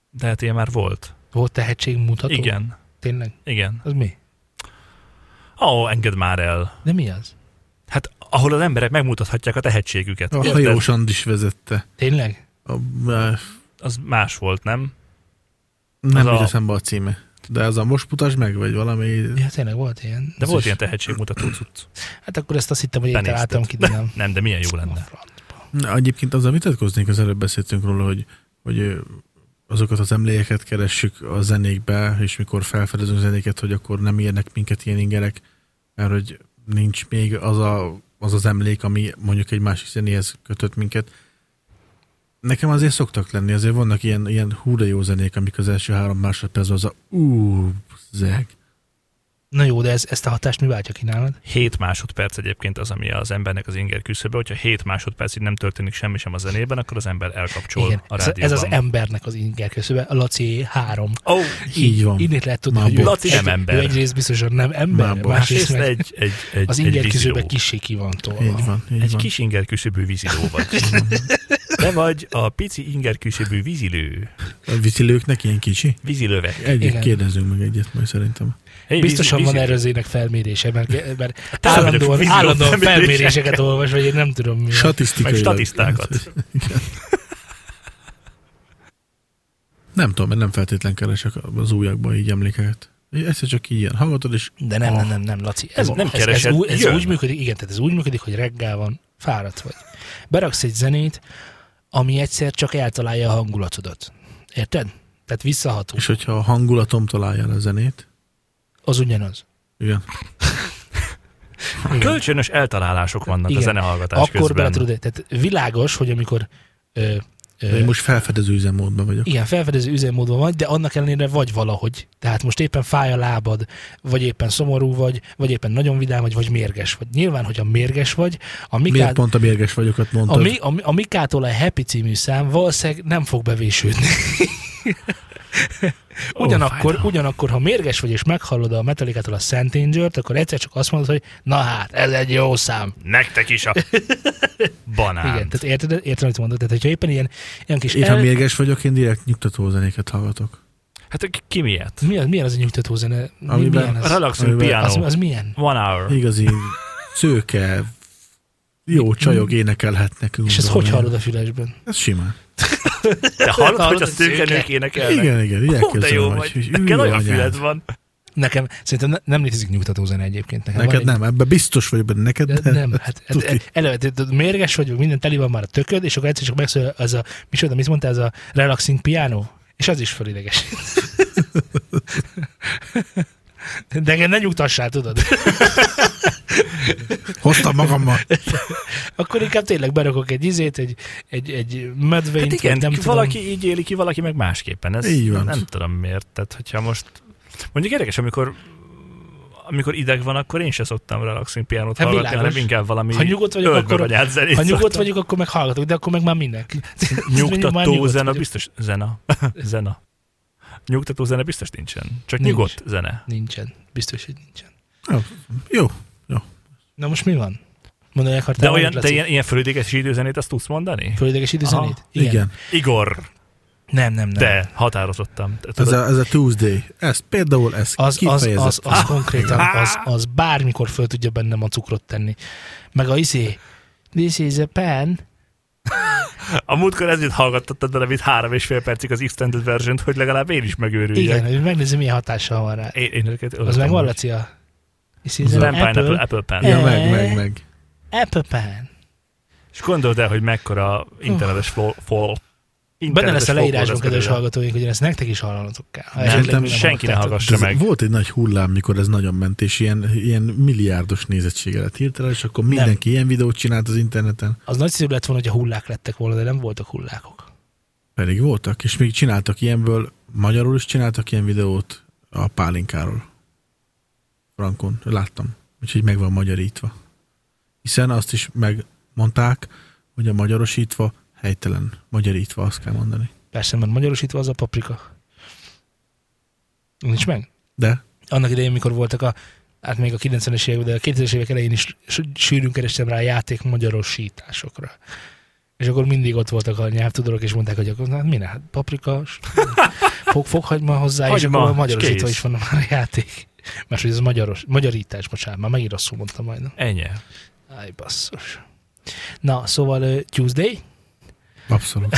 De hát ilyen már volt. Volt tehetségmutató? Igen, Tényleg? igen. Az mi? Ó, engedd már el. De mi az? Hát ahol az emberek megmutathatják a tehetségüket. A hajós Andis vezette. Tényleg? A, Az más volt, nem? nem Az jut a- eszembe a címe. De az a most mutasd meg, vagy valami... Ja, tényleg volt ilyen. De Ez volt is- ilyen tehetségmutató cucc. Hát akkor ezt azt hittem, hogy én találtam ki, de nem. Nem, de milyen jó lenne. Na, egyébként azzal vitatkoznék, az előbb beszéltünk róla, hogy, hogy azokat az emlékeket keressük a zenékbe, és mikor felfedezünk zenéket, hogy akkor nem érnek minket ilyen ingerek, mert hogy nincs még az a, az, az emlék, ami mondjuk egy másik zenéhez kötött minket. Nekem azért szoktak lenni, azért vannak ilyen, ilyen hú de jó zenék, amik az első három másodpercben az a ú, zeg. Na jó, de ez, ezt a hatást mi váltja ki nálad? 7 másodperc egyébként az, ami az embernek az inger küszöbe, hogyha 7 másodpercig nem történik semmi sem a zenében, akkor az ember elkapcsol Igen, a ez, rádióban. ez az embernek az inger köszöbe, a Laci három. Ó, oh, Így van. Innét lehet tudni, Már hogy Laci nem ember. egyrészt biztosan nem ember, Már másrészt meg egy, egy, egy, az inger küszöbe kissé ki van tolva. Így van, így Egy van. kis inger küszöbű víziló vagy. Te vagy a pici inger küszöbű vízilő. A vicilőknek ilyen kicsi? Vízilövek. Egyet Igen. kérdezzünk meg egyet majd szerintem. Hey, Biztosan vízi- van erre az ének felmérése, mert, mert Te állandóan, állandóan felméréseket. olvas, vagy én nem tudom mi. Statisztikai. Meg statisztákat. Nem tudom, mert nem feltétlen keresek az újakban így emlékeket. Egyszer csak így ilyen hallgatod, és De nem, Ah. nem, nem, nem, Laci. Ez, Nem ez, ez, keresed, úgy, ez jön. úgy működik, igen, tehát ez úgy működik, hogy reggel van, fáradt vagy. Beraksz egy zenét, ami egyszer csak eltalálja a hangulatodat. Érted? Tehát visszaható. és hogyha a hangulatom találja a zenét, Az ugyanaz. igen. Kölcsönös eltalálások vannak Igen. a zenehallgatás Akkor közben. bele tudod, tehát világos, hogy amikor ö, De ö, én most felfedező üzemmódban vagyok. igen, felfedező üzemmódon vagy, de annak ellenére vagy valahogy. Tehát most éppen fáj a lábad, vagy éppen szomorú vagy, vagy éppen nagyon vidám vagy, vagy mérges vagy. Nyilván, hogyha mérges vagy, a Miért Mikát, pont a mérges vagyokat a, mondtad? mi, a, a Mikától a Happy című szám valószínűleg nem fog bevésődni. Ugyanakkor, fájdalom. ugyanakkor, ha mérges vagy és meghallod a Metallicától a Szent Angel-t, akkor egyszer csak azt mondod, hogy na hát, ez egy jó szám. Nektek is a banán. Igen, tehát érted, érted, amit mondod? Tehát, hogyha éppen ilyen, ilyen kis... Én, ha mérges vagyok, én direkt nyugtató zenéket hallgatok. Hát ki miért? milyen, milyen az a nyugtató zene? Mi, Amiben- milyen A az? relaxing piano. Az, az milyen? One hour. Igazi szőke, jó csajok énekelhetnek. És ezt hogy hallod a fülesben? Ez simán. Te hallod, Hallod, hogy a szőke? szőkenők énekelnek? Igen, igen, így Hú, de jó vagy. hogy Neked olyan anyád. füled van. Nekem szerintem ne, nem létezik nyugtató zene egyébként. Nekem Neked van egy- nem, ebben biztos vagyok benne, neked De nem. nem, hát, hát eleve, mérges vagy, minden teli van már a tököd, és akkor egyszer csak megszól az a, micsoda, mit mondtál, ez a relaxing piano, és az is fölideges. De engem ne nyugtassál, tudod? Hoztam magammal. Akkor inkább tényleg berakok egy izét, egy, egy, egy medvényt, Hát igen, nem valaki tudom. így éli ki, valaki meg másképpen. Ez Így van. Nem tudom miért. Tehát, hogyha most... Mondjuk érdekes, amikor amikor ideg van, akkor én se szoktam relaxing pianót Hát hallgatni, világos. hanem inkább valami Ha nyugodt vagyok, akkor- vagy átzenét Ha nyugodt szoktam. vagyok, akkor meg hallgatok, de akkor meg már. Már Nyugtató nyugodt zene vagyok. biztos... Zena. zena. Nyugtató zene biztos nincsen. Csak Nincs. nyugodt zene. Nincsen. Biztos, hogy nincsen. Jó. Na most mi van? Mondani De akartál olyan, de Laci? ilyen, ilyen fölidegesítő zenét azt tudsz mondani? Fölidegesítő Aha. zenét? Igen. Igor, Nem, nem, nem. de határozottam. Te Ez a, ez a Tuesday. Ez például ez Az, az, az, az konkrétan, az, az bármikor föl tudja bennem a cukrot tenni. Meg a izé, this is a pen. A múltkor ezért hallgattattad bele, mint három és fél percig az extended version hogy legalább én is megőrüljek. Igen, hogy megnézem, milyen hatással van rá. Én, én őket Az meg van, Laci, a Nem Pineapple, apple, Apple Pen. Ja, Eh. meg, meg, meg. apple pen. És gondold el, hogy mekkora internetes fol, Benne lesz a leírásban, kedves hallgatóink, hogy ezt nektek is hallanatok kell. Ha Nem, nem, senki ne hallgassa meg. Volt egy nagy hullám, mikor ez nagyon ment, és ilyen, ilyen milliárdos nézettsége lett hirtelen, és akkor mindenki ilyen videót csinált az interneten. Az nagyszerű lett volna, hogy a hullák lettek volna, de nem voltak hullákok. Pedig voltak, és még csináltak ilyenből, magyarul is csináltak ilyen videót a pálinkáról. Frankon, láttam. Úgyhogy meg van magyarítva. Hiszen azt is megmondták, hogy a magyarosítva helytelen. Magyarítva azt kell mondani. Persze, mert magyarosítva az a paprika. Nincs meg? De annak idején, mikor voltak a, hát még a 90-es évek, de a 2000-es évek elején is sűrűn kerestem rá játék magyarosításokra. És akkor mindig ott voltak a nyelvtudorok, és mondták, hogy akkor hát mi ne, hát paprika, fog, foghagyma hozzá, és Hagyma, akkor és magyarosítva kész. is van már a játék. Mert hogy ez magyaros, magyarítás, bocsánat, már megint rosszul mondtam majdnem. Ennyi. Áj, basszus. Na, szóval uh, Tuesday, abszolút.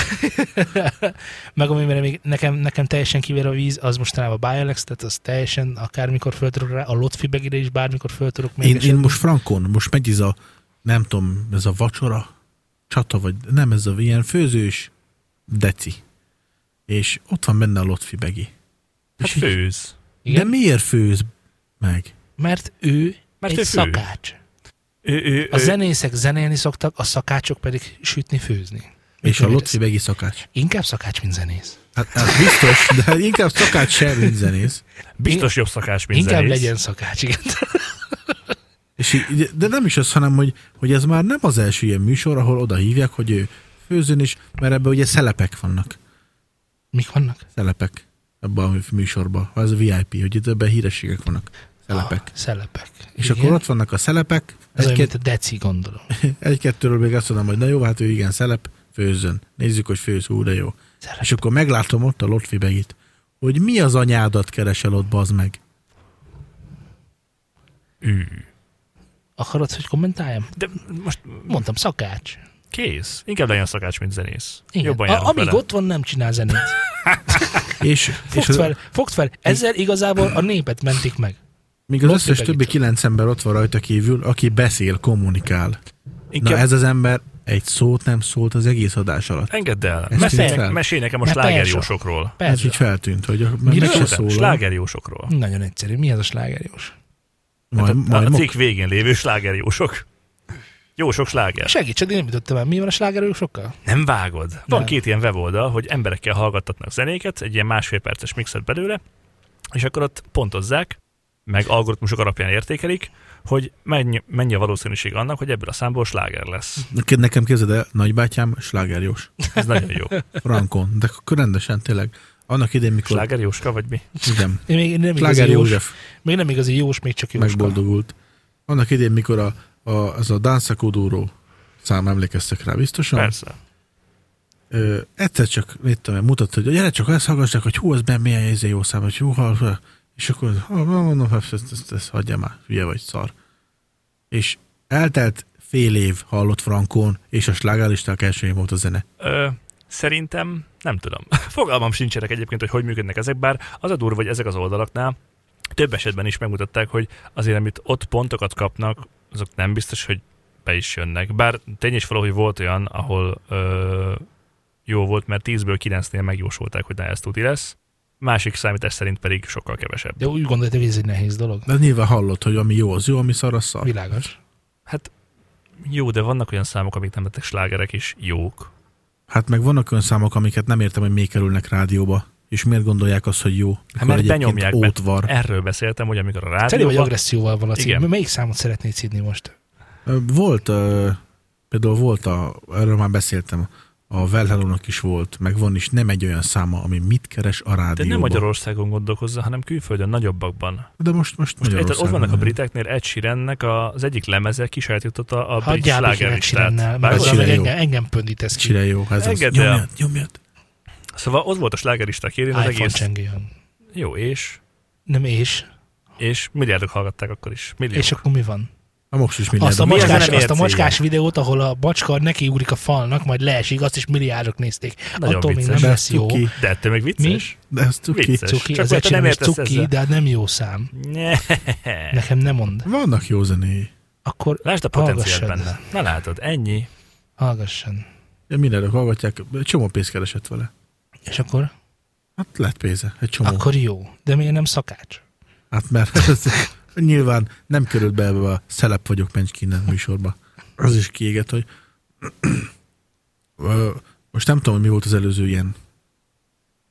meg amire még nekem, nekem teljesen kivér a víz, az mostanában a Bialex, tehát az teljesen akármikor föltudok rá, a Lotfi begire is bármikor föltudok még Én, én most Frankon, most megy ez a, nem tudom, ez a vacsora, csata, vagy nem, ez a ilyen főzős deci. És ott van benne a Lotfi Begi. Hát És így- főz. Igen? De miért főz meg? Mert ő Mert egy ő szakács. Ő, ő, A zenészek zenélni szoktak, a szakácsok pedig sütni, főzni. És a Lotfi Begi szakács. Inkább szakács, mint zenész. Hát, hát biztos, de inkább szakács sem, mint zenész. biztos jobb szakás, mint Inkább zenész. legyen szakács, igen. És így, de nem is az, hanem, hogy, hogy ez már nem az első ilyen műsor, ahol oda hívják, hogy ő főzön is, mert ebben ugye szelepek vannak. Mik vannak? Szelepek ebben a műsorban. Ez a VIP, hogy itt ebben hírességek vannak. Szelepek. Ah, szelepek. És Igen. akkor ott vannak a szelepek, Ez olyan, mint egy-két, a deci, gondolom. egy-kettőről még azt mondom, hogy na jó, hát ő igen, szelep, főzzön. Nézzük, hogy főz, ú, de jó. Szelep. És akkor meglátom ott a Lotfi Begit, hogy mi az anyádat keresel ott, bazd meg. Ű. Akarod, hogy kommentáljam? De most Mondtam, szakács. kész. Inkább legyen szakács, mint zenész. Igen. Jobban A, amíg vele. ott van, nem csinál zenét. És, és Fogd az, fel, fogd fel. Ezzel igazából a népet mentik meg. míg az Lotfi összes többi kilenc ember ott van rajta kívül, aki beszél, kommunikál. Inkább Na ez az ember egy szót nem szólt az egész adás alatt. engedd el. Mesélj, mesélj nekem a slágerjósokról. Ez így feltűnt, hogy meg se szól. Slágerjósokról. Nagyon egyszerű. Mi az a slágerjós? Majd, Hát a, majd a mok- cikk végén lévő slágerjósok. Jó sok sláger. Segíts, én nem jutottam el. Mi van a slágerjósokkal? Nem vágod. Van Nem. két ilyen weboldal, hogy emberekkel hallgattatnak zenéket, egy ilyen másfél perces mixet belőle, és akkor ott pontozzák, meg algoritmusok alapján értékelik, hogy mennyi, mennyi a valószínűség annak, hogy ebből a számból sláger lesz. Nekem képzeld el, nagybátyám slágerjós. Ez nagyon jó. Frankon, de akkor rendesen tényleg. Annak idén, mikor... Sláger Jóska, vagy mi? Igen. Én még nem Sláger József még nem igazi jós, még csak jóska. megboldogult. Annak idén, mikor a, a, az a Danza Kuduro szám emlékeztek rá biztosan. Persze. Ö, egyszer csak, mit tudom, mutatta, hogy gyere csak ezt hallgassák, hogy hú, ez benne milyen izé jó szám, hogy hú, hall, és akkor ha, mondom, ezt, ezt, ezt, ezt hagyja már, hülye vagy szar. És eltelt fél év hallott Frankon, és a slágálisták első volt a zene. Ö, szerintem nem tudom. Fogalmam sincsenek egyébként, hogy hogy működnek ezek, bár az a durva, hogy ezek az oldalaknál több esetben is megmutatták, hogy azért, amit ott pontokat kapnak, azok nem biztos, hogy be is jönnek. Bár tény is valahogy volt olyan, ahol ö, jó volt, mert 10-ből 9-nél megjósolták, hogy na ez tuti lesz. Másik számítás szerint pedig sokkal kevesebb. De úgy gondoltam, hogy ez egy nehéz dolog. De nyilván hallott, hogy ami jó, az jó, ami szar, az szar. Világos. Hát jó, de vannak olyan számok, amik nem lettek slágerek is jók. Hát meg vannak olyan számok, amiket nem értem, hogy miért kerülnek rádióba, és miért gondolják azt, hogy jó. Hát mert benyomják, mert ótvar. erről beszéltem, hogy amikor a Teli vagy rádióban... agresszióval van a cím. Melyik számot szeretnéd szidni most? Volt, például volt, a, erről már beszéltem, a Velhelónak is volt, meg van is nem egy olyan száma, ami mit keres a De rádióban. nem Magyarországon gondolkozza, hanem külföldön, nagyobbakban. De most, most, Most érted, ott Magyarországon vannak a briteknél Ed Sheerannek az egyik lemeze kisajátította a brit Hagyjál Ed slágerlistát. Engem, engem pöndítesz ki. Jó, ez az. Engedd el. Nyomjad, nyomjad. Szóval ott volt a slágerlista kérén az egész. csengéjön. Jó, és? Nem és. És milliárdok hallgatták akkor is. Milliók. És akkor mi van? A most is Azt a. Mi macskás, nem azt a macskás videót, ahol a macska nekiugrik a falnak, majd leesik, azt is milliárdok nézték. Nagyon Attól még vicces. nem De lesz ez jó. cuki. De ettől még vicces? De ez cuki. Vicces. Cuki, Csak az nem cuki, ezzel. de nem jó szám. Ne. Nekem nem mond. Vannak jó zenéi. Akkor Lásd a potenciált benne. Na látod, ennyi. hallgasson. Ja, mindenre hallgatják, csomó pénzt keresett vele. És akkor? Hát lett pénze, egy csomó. Akkor jó. De miért nem szakács? Hát mert ez, nyilván nem került be ebbe a szelep vagyok Mencskinnen műsorba. Az is kiégett, hogy most nem tudom, hogy mi volt az előző ilyen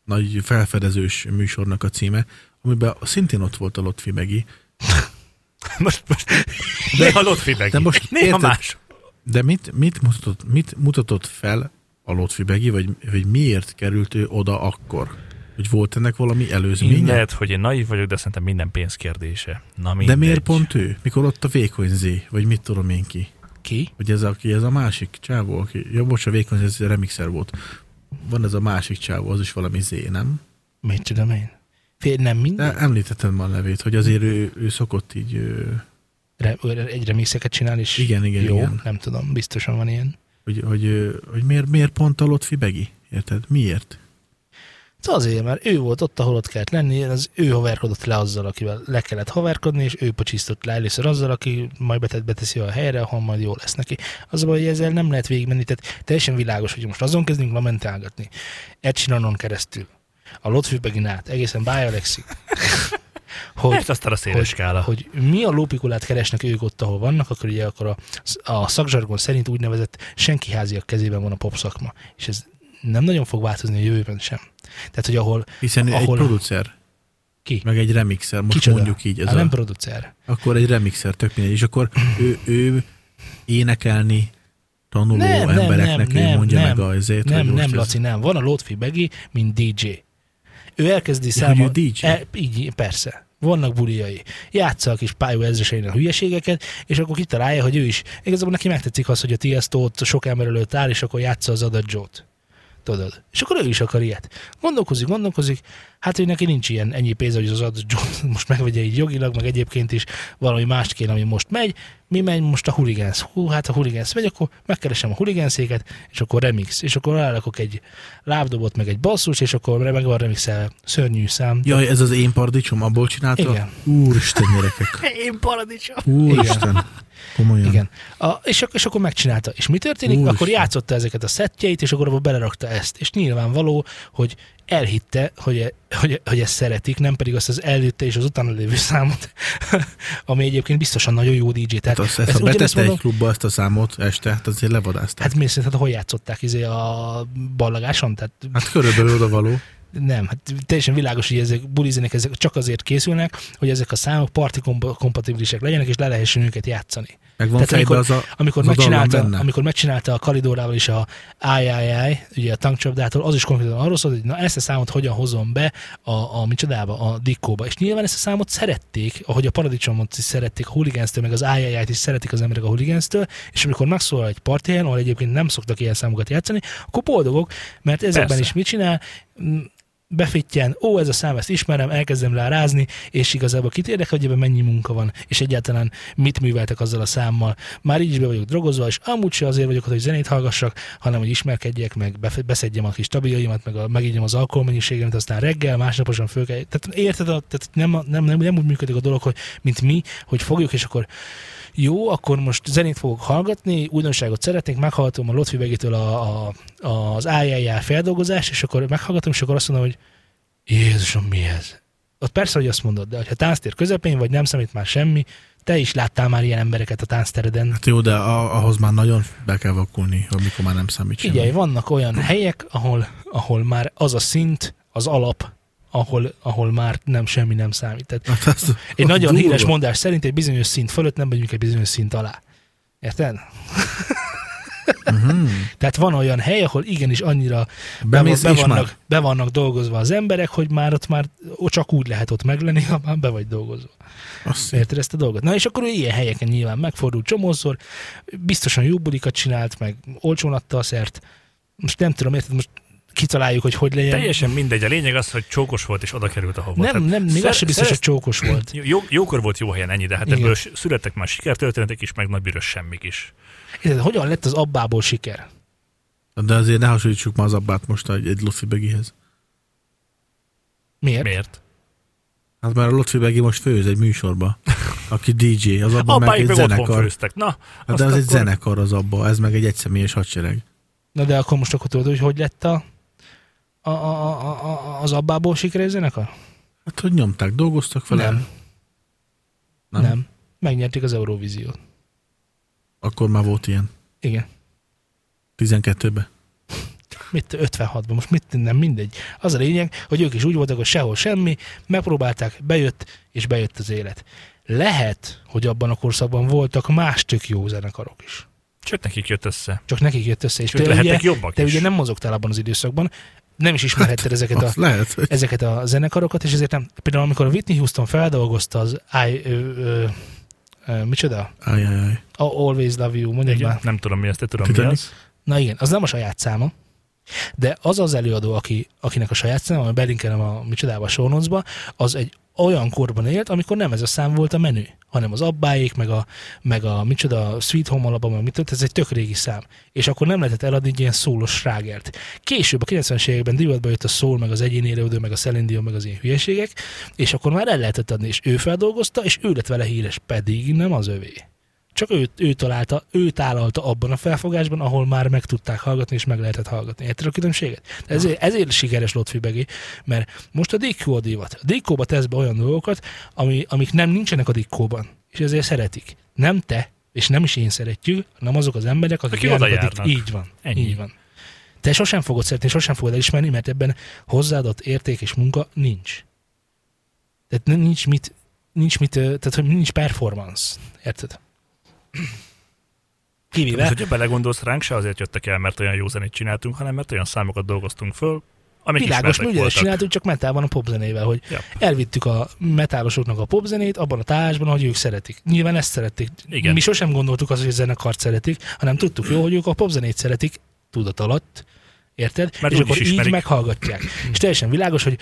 nagy felfedezős műsornak a címe, amiben szintén ott volt a Lotfi Megi, Most, most. De Néha Lotfi meg. de most Néha érted? más. De mit, mit, mutatott, mit mutatott fel a Lotfi Begi, vagy, vagy miért került ő oda akkor? Hogy volt ennek valami előzménye? Lehet, hogy én naív vagyok, de szerintem minden pénz kérdése. Na De mindegy. miért pont ő? Mikor ott a vékony Z, vagy mit tudom én ki? Ki? Hogy ez a, aki, ez a másik csávó, aki, ja, bocs, a vékony ez a remixer volt. Van ez a másik csávó, az is valami Z, nem? Mit tudom én? Fél, nem De minden. említettem már a nevét, hogy azért ő, ő szokott így... Ő, Re, egy remixeket csinál, és igen, igen, jó, igen. nem tudom, biztosan van ilyen. Hogy, hogy, hogy miért, miért pont a Lotfi Begi? Érted? Miért? Ez azért, mert ő volt ott, ahol ott kellett lenni, az ő haverkodott le azzal, akivel le kellett haverkodni, és ő pocsisztott le először azzal, aki majd betet, beteszi a helyre, ahol majd jó lesz neki. Az a baj, hogy ezzel nem lehet végigmenni, tehát teljesen világos, hogy most azon kezdünk lamentálgatni. Ed Sheeranon keresztül, a Lotfi át, egészen Bája Alexi, hogy, Hát aztán a széles skála. hogy mi a lópikulát keresnek ők ott, ahol vannak, akkor ugye akkor a, a szakzsargon szerint úgynevezett senki háziak kezében van a pop szakma. És ez nem nagyon fog változni a jövőben sem. Tehát, hogy ahol Hiszen ahol... Egy producer, ki? meg egy remixer, most Kicsoda? mondjuk így, ez Hát a, nem producer. akkor egy remixer, tök mindegy, és akkor ő, ő énekelni tanuló Nem, nem, embereknek nem, ő nem, mondja nem. meg azért, Nem, hogy most nem, ez- Laci, nem. Van a Lotfi Begi, mint DJ. Ő elkezdi Ja, számol... ő DJ? E, így, persze. Vannak buliai. Játsza a kis pályó ezresein a hülyeségeket, és akkor kitalálja, hogy ő is. Igazából neki megtetszik az, hogy a Tiesto sok ember előtt áll, és akkor játsza az adat Joe-t. Tudod? És akkor ő is akar ilyet. Gondolkozik, gondolkozik, hát hogy neki nincs ilyen ennyi pénz, hogy az adat Joe most megvegye így jogilag, meg egyébként is valami mást kéne, ami most megy. Mi megy most a Hooligans? Hú, hát a Hooligans megy, akkor megkeresem a Hooliganszéket, és akkor remix, és akkor rárakok egy lábdobot, meg egy basszus, és akkor meg van remixel szörnyű szám. Jaj, ez az én paradicsom, abból csinálta? Igen. Úristen gyerekek. Én paradicsom. Úristen. Komolyan. Igen. A, és, és akkor megcsinálta. És mi történik? Úristen. Akkor játszotta ezeket a szettjeit, és akkor abba belerakta ezt. És nyilvánvaló, hogy elhitte, hogy, hogy, hogy ezt szeretik, nem pedig azt az előtte és az utána lévő számot, ami egyébként biztosan nagyon jó DJ. Tehát Hát azt, ezt, ezt ha betette mondom, egy klubba ezt a számot este, hát azért levadázták. Hát miért szerinted, hol játszották izé a ballagáson? Tehát Hát körülbelül oda való. Nem, hát teljesen világos, hogy ezek bulizenek, ezek csak azért készülnek, hogy ezek a számok parti komp- kompatibilisek legyenek, és le lehessen őket játszani. Meg van Tehát amikor- az a, Amikor, az a megcsinálta, benne. amikor megcsinálta a Kalidórával is a III, ugye a tankcsapdától, az is konkrétan arról szólt, hogy na ezt a számot hogyan hozom be a, a micsodába, a dikkóba. És nyilván ezt a számot szerették, ahogy a paradicsomot is szerették a huligánztől, meg az III-t is szeretik az emberek a huligánztől, és amikor megszólal egy parti helyen, ahol egyébként nem szoktak ilyen számokat játszani, akkor boldogok, mert ezekben Persze. is mit csinál? Befitjen, ó, ez a szám, ezt ismerem, elkezdem rá rázni, és igazából kit érdekel, hogy ebben mennyi munka van, és egyáltalán mit műveltek azzal a számmal. Már így is be vagyok drogozva, és amúgy se azért vagyok ott, hogy zenét hallgassak, hanem hogy ismerkedjek, meg beszedjem a kis stabiljaimat, meg a, megígyem az alkoholmennyiségemet, aztán reggel, másnaposan föl kell. Tehát érted, tehát nem, nem, nem, nem, úgy működik a dolog, hogy mint mi, hogy fogjuk, és akkor jó, akkor most zenét fogok hallgatni, újdonságot szeretnék, meghallgatom a Lotfi a, a, az III feldolgozást, és akkor meghallgatom, és akkor azt mondom, hogy Jézusom, mi ez? Ott persze, hogy azt mondod, de ha tánctér közepén vagy, nem számít már semmi, te is láttál már ilyen embereket a tánctereden. Hát jó, de a, ahhoz már nagyon be kell vakulni, amikor már nem számít semmi. Figyelj, vannak olyan helyek, ahol, ahol már az a szint, az alap, ahol, ahol már nem semmi nem számít. Tehát Hát az, egy az nagyon durva. híres mondás szerint egy bizonyos szint fölött nem megyünk egy bizonyos szint alá. Érted? Mhm. Tehát van olyan hely, ahol igenis annyira be, Bemész, be, már. vannak, be vannak dolgozva az emberek, hogy már ott már ott csak úgy lehet ott meglenni, ha már be vagy dolgozva. Azt Érted ezt a dolgot? Na és akkor ilyen helyeken nyilván megfordult csomószor, biztosan jó bulikat csinált, meg olcsón adta a szert. Most nem tudom, érted, most kitaláljuk, hogy hogy legyen. Teljesen mindegy. A lényeg az, hogy csókos volt és oda került ahova. nem, Tehát nem, még az szer- sem biztos, hogy csókos volt. Jó, jókor volt jó helyen ennyi, de hát Igen. ebből születtek már sikertörténetek is, meg nagy bűrös semmik is. Érted, hogyan lett az abbából siker? De azért ne hasonlítsuk már az abbát most egy, egy Lotfi Begihez. Miért? Miért? Hát már a Lotfi Begi most főz egy műsorba, aki DJ, az abban meg egy zenekar. főztek. Na, Hát de az egy akkor- zenekar az abba, ez meg egy egyszemélyes hadsereg. Na de akkor most akkor tudod, hogy hogy lett a, a, a, a, a, az abbából sikeres zenekar? Hát, hogy nyomták, dolgoztak vele? Nem. Nem. Nem. nem. Megnyerték az Eurovíziót. Akkor már volt ilyen. Igen. 12-ben. Mit 56-ban, most mit nem mindegy. Az a lényeg, hogy ők is úgy voltak, hogy sehol semmi, megpróbálták, bejött, és bejött az élet. Lehet, hogy abban a korszakban voltak más tök jó zenekarok is. Sőt, nekik jött össze. Csak nekik jött össze, és Sőt, te ugye, jobbak te is. ugye nem mozogtál abban az időszakban, nem is ismerhetted ezeket a lehet, hogy ezeket a zenekarokat, és ezért nem. Például amikor a Whitney Houston feldolgozta az I, ö, ö, ö, micsoda? Ajajaj. A Always Love You, Igen, már. nem tudom mi ezt, te tudom mi Titanic? az. Na igen, az nem a saját száma, de az az előadó, aki, akinek a saját száma, ami belinkelem a micsodába a az egy olyan korban élt, amikor nem ez a szám volt a menü, hanem az abbáék, meg a, meg a micsoda, Sweet Home alapban, meg mit tudod, ez egy tök régi szám. És akkor nem lehetett eladni egy ilyen szólos srágert. Később a 90-es években divatba jött a szól, meg az egyéni élődő, meg a Celine meg az ilyen hülyeségek, és akkor már el lehetett adni, és ő feldolgozta, és ő lett vele híres, pedig nem az övé. Csak ő, ő találta, ő tálalta abban a felfogásban, ahol már meg tudták hallgatni, és meg lehetett hallgatni. Érted a különbséget? Ezért, ezért sikeres Lotfi mert most a DQ a divat. A DQ-ba tesz be olyan dolgokat, ami, amik nem nincsenek a DQ-ban, és ezért szeretik. Nem te, és nem is én szeretjük, hanem azok az emberek, akik, járnak oda járnak. Így van. Ennyi. Így van. Te sosem fogod szeretni, sosem fogod elismerni, mert ebben hozzáadott érték és munka nincs. Tehát nincs mit, nincs mit, tehát hogy nincs performance. Érted? Kivéve, Most, hogyha belegondolsz, ránk se azért jöttek el, mert olyan jó zenét csináltunk, hanem mert olyan számokat dolgoztunk föl, amik világos, mi ugyanezt voltak. csináltuk, csak metálban a popzenével, hogy Ja. elvittük a metálosoknak a popzenét abban a társban, hogy ők szeretik. Nyilván ezt szeretik. Igen. Mi sosem gondoltuk azt, hogy a zenekart szeretik, hanem tudtuk jó, hogy ők a popzenét szeretik tudat alatt, érted? Mert és úgy is akkor így meghallgatják. és teljesen világos, hogy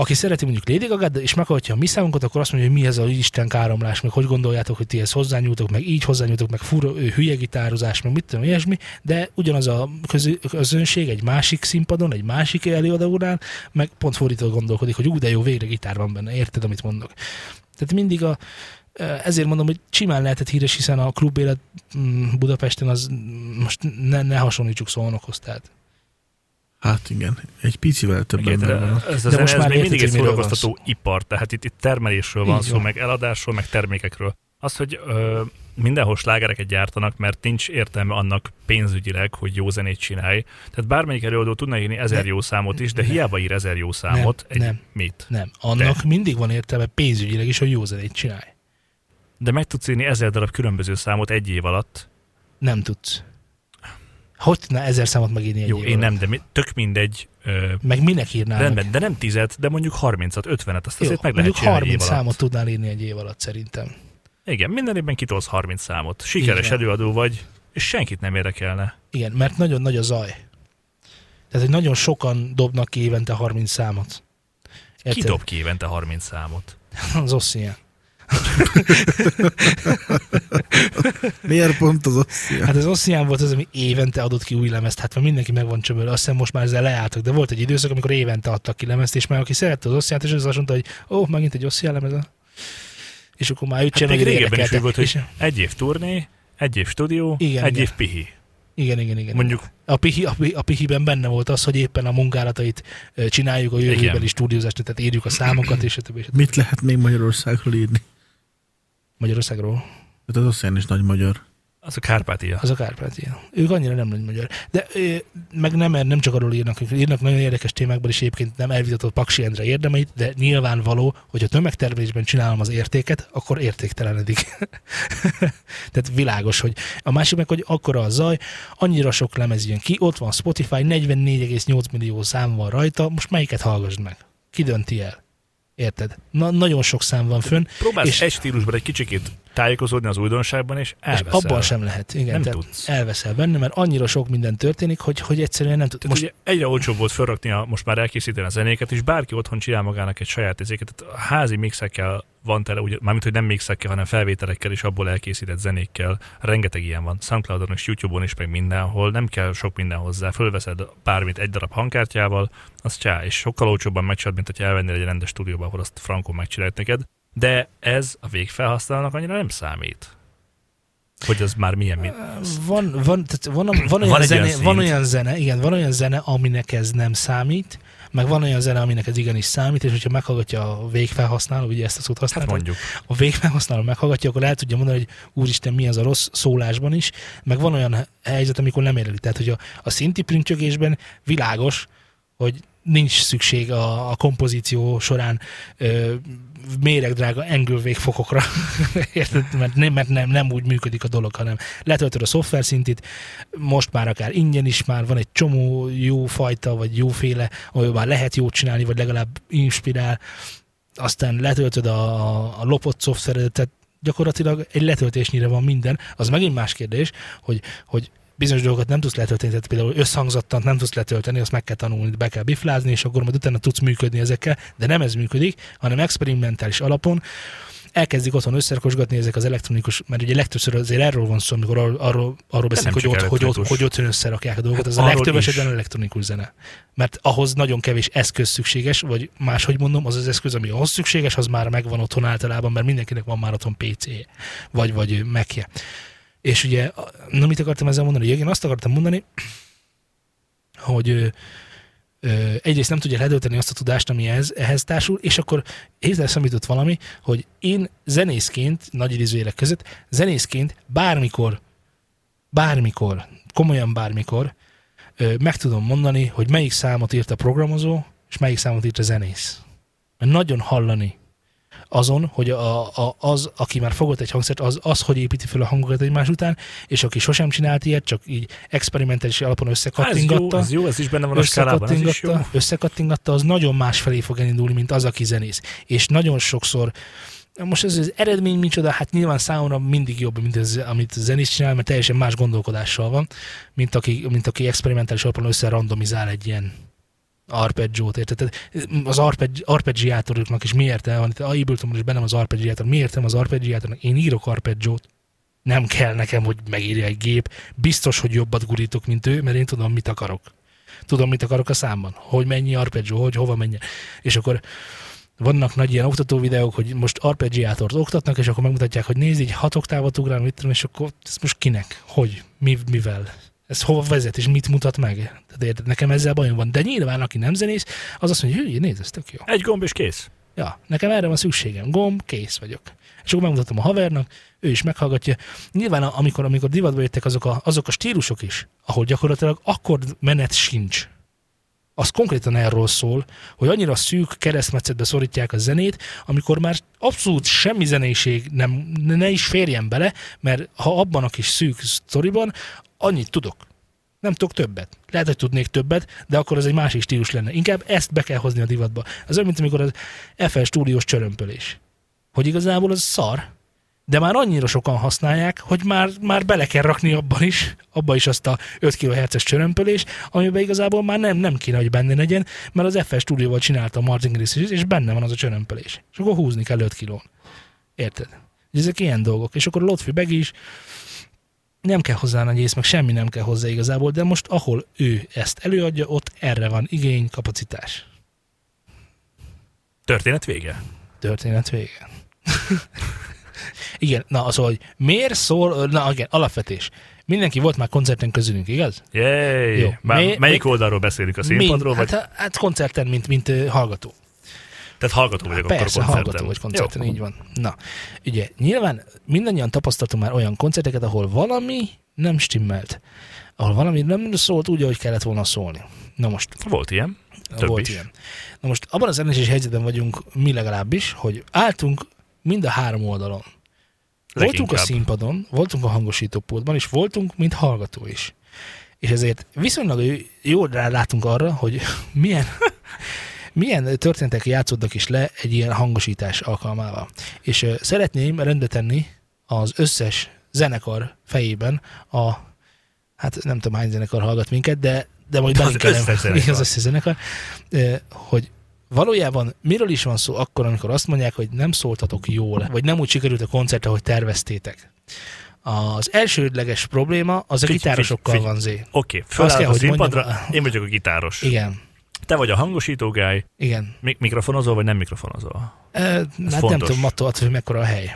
aki szereti mondjuk Lady gaga és meghallgatja a mi számunkat, akkor azt mondja, hogy mi ez a Isten káromlás, meg hogy gondoljátok, hogy ti ezt hozzányúltok, meg így hozzányúltok, meg fura, hülye gitározás, meg mit tudom, ilyesmi, de ugyanaz a közö, közönség egy másik színpadon, egy másik előadónál, meg pont fordítva gondolkodik, hogy ú, de jó, végre gitár van benne, érted, amit mondok. Tehát mindig a, ezért mondom, hogy simán lehetett híres, hiszen a klubélet mm, Budapesten az most ne, ne hasonlítsuk Szolnokhoz, tehát. Hát igen, egy picivel több Igen, van. ez a De most ez már még mindig egy szórakoztató ipar, tehát itt, itt termelésről van Így szó, van. meg eladásról, meg termékekről. Az, hogy ö, mindenhol slágereket gyártanak, mert nincs értelme annak pénzügyileg, hogy jó zenét csinálj. Tehát bármelyik előadó tudna írni ezer Ne- jó számot is, de ne. hiába ír ezer jó számot. Nem, nem. Mit? Nem. Annak mindig van értelme pénzügyileg is, hogy jó zenét csinálj. De meg tudsz írni ezer darab különböző számot egy év alatt. Nem tudsz. Hogy tudná ezer számot megírni egy Jó, én alatt? nem, de mi, tök mindegy. Ö, Meg minek írnál rendben, meg? de nem tizet, de mondjuk 30-at, 50-et, azt Jó, azért meg lehet csinálni egy 30 év alatt. számot tudnál írni egy év alatt szerintem. Igen, minden évben kitolsz 30 számot. Sikeres van. előadó vagy, és senkit nem érdekelne. Igen, mert nagyon nagy a zaj. Tehát, hogy nagyon sokan dobnak ki évente 30 számot. Ki Érted? dob ki évente 30 számot? Az Ossian. Miért pont az Osszia? Hát az Ossian volt az, ami évente adott ki új lemezt. Hát már mindenki meg van csömölve. Azt hiszem most már ezzel leálltak, de volt egy időszak, amikor évente adtak ki lemezt, és már aki szerette az Ossian-t, és az azt mondta, hogy ó, oh, megint egy Ossian lemez. És akkor már őt Hát meg régebben is volt, hogy És- egy év turné, egy év stúdió, Igen, egy igen. év pihi. Igen, igen, igen. Mondjuk A, pihi, a, a pihiben benne volt az, hogy éppen a munkálatait csináljuk a jövőbeli stúdiózást, tehát írjuk a számokat, és többi. Mit lehet még Magyarországról írni? Magyarországról. Hát az Osszia is nagy magyar. az a Kárpátia. Az a Kárpátia. Ők annyira nem nagy magyar. De ö, meg nem, nem csak arról írnak, ők írnak nagyon érdekes témákban, és egyébként nem elvitatott Paksi Endre érdemeit, de nyilvánvaló, hogy a tömegtermelésben csinálom az értéket, akkor értéktelenedik. Tehát világos, hogy a másik meg, hogy akkora a zaj, annyira sok lemez jön ki, ott van Spotify, 44,8 millió szám van rajta, most melyiket hallgassd meg? Ki dönti el? Érted? Na, nagyon sok szám van fönn, Próbálsz és- egy stílusban egy kicsikét tájékozódni az újdonságban, és és elveszel. abban sem lehet. Igen, Nem tehát tudsz. elveszel benne, mert annyira sok minden történik, hogy, hogy egyszerűen nem tud. Tehát Most ugye egyre olcsóbb volt felrakni a, most már elkészíteni a zenéket, és bárki otthon csinál magának egy saját ezéket. Tehát a házi mixekkel van tele, ugye, mármint, hogy nem mixekkel, hanem felvételekkel és abból elkészített zenékkel. Rengeteg ilyen van. Soundcloudon és YouTube-on is, meg mindenhol. Nem kell sok minden hozzá. Fölveszed bármit egy darab hangkártyával, az csá, és sokkal olcsóbban megcsinálod, mint hogyha elvennél egy rendes stúdióba, ahol azt frankon megcsinálják neked. De ez a végfelhasználónak annyira nem számít. Hogy az már milyen, mint van, van, tehát van, van, olyan, Van zene, olyan van olyan zene, igen, van olyan zene, aminek ez nem számít, meg van olyan zene, aminek ez igenis számít, és hogyha meghallgatja a végfelhasználó, ugye ezt a szót Hát használtam, mondjuk. a végfelhasználó meghallgatja, akkor el tudja mondani, hogy úristen, mi az a rossz szólásban is, meg van olyan helyzet, amikor nem érli. Tehát, hogy a, a szinti printcsögésben világos, hogy nincs szükség a, a kompozíció során ö, méregdrága angle végfokokra, Érted? mert, nem, mert nem, nem úgy működik a dolog, hanem letöltöd a szoftver szintit, most már akár ingyen is már van egy csomó jó fajta, vagy jóféle, ahol már lehet jót csinálni, vagy legalább inspirál, aztán letöltöd a, a lopott szoftveredet, tehát gyakorlatilag egy letöltésnyire van minden. Az megint más kérdés, hogy, hogy bizonyos dolgokat nem tudsz letölteni, tehát például összhangzattant nem tudsz letölteni, azt meg kell tanulni, be kell biflázni, és akkor majd utána tudsz működni ezekkel, de nem ez működik, hanem experimentális alapon elkezdik otthon összerakosgatni ezek az elektronikus, mert ugye legtöbbször azért erről van szó, amikor arról, arról, arról beszélünk, hogy ott, hogy, ott, hogy otthon összerakják a dolgokat, Hát az a legtöbb is. esetben elektronikus zene. Mert ahhoz nagyon kevés eszköz szükséges, vagy máshogy mondom, az az eszköz, ami ahhoz szükséges, az már megvan otthon általában, mert mindenkinek van már otthon PC-je, vagy, vagy Mac-je. És ugye, na mit akartam ezzel mondani? Ugye, én azt akartam mondani, hogy ö, ö, egyrészt nem tudja ledölteni azt a tudást, ami ehhez, ehhez társul, és akkor hirtelen szemított valami, hogy én zenészként, nagy idézőjelek között, zenészként bármikor, bármikor, komolyan bármikor ö, meg tudom mondani, hogy melyik számot írt a programozó, és melyik számot írt a zenész. Mert nagyon hallani azon, hogy a, a, az, aki már fogott egy hangszert, az, az, hogy építi fel a hangokat egymás után, és aki sosem csinált ilyet, csak így experimentális alapon Hát ez jó, összekattingatta, ez jó, ez is benne van a skálában, ez is jó. összekattingatta, összekattingatta, az nagyon más felé fog elindulni, mint az, aki zenész. És nagyon sokszor most ez az eredmény micsoda, hát nyilván számomra mindig jobb, mint ez, amit zenész csinál, mert teljesen más gondolkodással van, mint aki, mint aki experimentális alapon összerandomizál egy ilyen arpeggiót, érted? Tehát Az arpeggi, arpeggiátoroknak is mi értelme van? A Ableton is bennem az arpeggiátor. Mi értelme az arpeggiátornak? Én írok arpeggiót. Nem kell nekem, hogy megírja egy gép. Biztos, hogy jobbat gurítok, mint ő, mert én tudom, mit akarok. Tudom, mit akarok a számban. Hogy mennyi arpeggio, hogy hova menjen. És akkor vannak nagy ilyen oktató videók, hogy most arpeggiátort oktatnak, és akkor megmutatják, hogy nézd, így hat oktávot ugrál, és akkor ez most kinek? Hogy? Mi, mivel? Ez hova vezet, és mit mutat meg? Tehát érted, nekem ezzel bajom van. De nyilván, aki nem zenész, az azt mondja, hogy nézd, ez tök jó. Egy gomb és kész. Ja, nekem erre van szükségem. Gomb, kész vagyok. És akkor megmutatom a havernak, ő is meghallgatja. Nyilván amikor, amikor divatba jöttek azok a, azok a stílusok is, ahol gyakorlatilag akkord menet sincs. Az konkrétan erről szól, hogy annyira szűk keresztmetszetbe szorítják a zenét, amikor már abszolút semmi zenéség nem, ne is férjen bele, mert ha abban a kis szűk sztoriban annyit tudok. Nem tudok többet. Lehet, hogy tudnék többet, de akkor az egy másik stílus lenne. Inkább ezt be kell hozni a divatba. Az olyan, mint amikor az FL stúdiós csörömpölés. Hogy igazából az szar, de már annyira sokan használják, hogy már, már bele kell rakni abban is, abban is azt a 5 kHz-es csörömpölés, amiben igazából már nem, nem kéne, hogy benne legyen, mert az FL stúdióval csinálta a Martin Gris is, és benne van az a csörömpölés. És akkor húzni kell 5 kilón. Érted? Ezek ilyen dolgok. És akkor Lotfi Begi is nem kell hozzá nagy ész, meg semmi nem kell hozzá igazából, de most ahol ő ezt előadja, ott erre van igény, kapacitás. Történet vége. Történet vége. igen, na az, hogy miért szól, na igen, alapvetés. Mindenki volt már koncerten közülünk, igaz? Jéj! Jó. Már Mi- melyik mi- oldalról beszélünk a színpadról? Mind, Vagy... hát, hát koncerten, mint, mint hallgató. Tehát hallgató vagyok Persze, akkor koncerten. hallgató vagy koncerten, Jó. így van. Na, ugye, nyilván mindannyian tapasztaltunk már olyan koncerteket, ahol valami nem stimmelt. Ahol valami nem szólt úgy, ahogy kellett volna szólni. Na most, Volt ilyen. Több volt is. ilyen. Na most abban az ellenséges helyzetben vagyunk mi legalábbis, hogy álltunk mind a három oldalon. Voltunk a Leginkább. színpadon, voltunk a hangosítópultban, és voltunk, mint hallgató is. És ezért viszonylag jól rálátunk arra, hogy milyen, milyen történetek játszódnak is le egy ilyen hangosítás alkalmával. És szeretném rendbe tenni az összes zenekar fejében a, hát nem tudom hány zenekar hallgat minket, de, de majd belinkelem. az összes zenekar. Hogy valójában miről is van szó akkor, amikor azt mondják, hogy nem szóltatok jól, vagy nem úgy sikerült a koncert, ahogy terveztétek. Az elsődleges probléma az a Figy- gitárosokkal figy- van zé. Oké, Azt kell, fölállok a hogy színpadra, mondjam- én vagyok a gitáros. Igen, Te vagy a hangosító guy, igen. mi- mikrofonozol, vagy nem mikrofonozol? E, hát nem tudom, attól, attól, hogy mekkora a hely.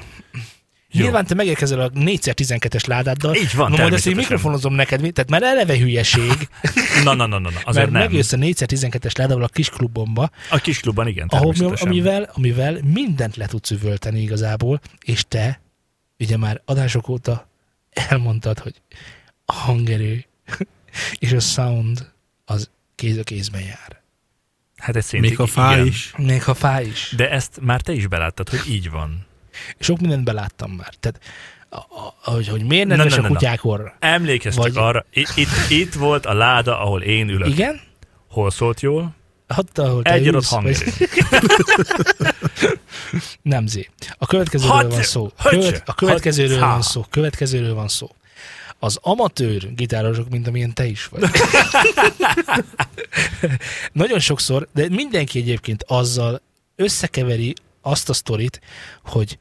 Nyilván te megérkezel a 4x12-es ládáddal, Így van, na majd ezt én természetesen. mikrofonozom neked, tehát már eleve hülyeség, Na, na, na, na, na. azért mert nem. megjössz a 4x12-es ládával a kis klubomba, A kis klubban igen, ahol, amivel, amivel mindent le tudsz üvölteni igazából, és te ugye már adások óta elmondtad, hogy a hangerő és a sound az kéz a kézben jár. Hát egy szintig Még a fáj igen. is. Még ha fáj is. De ezt már te is beláttad, hogy így van. Sok mindent beláttam már. Tehát, a, a, hogy, hogy miért nedves na, a na, na. kutyák orra. Emlékezz Vagy- csak arra, itt, itt, itt volt a láda, ahol én ülök. Igen? Hol szólt jól? Ott, ahol te Egy adott hangerő. Nem zé. A következőről Hadd- van szó. Követ, a következőről Hadd- van szó. Következőről van szó. Az amatőr gitárosok, mint amilyen te is vagy. Nagyon sokszor, de mindenki egyébként azzal összekeveri azt a sztorit, hogy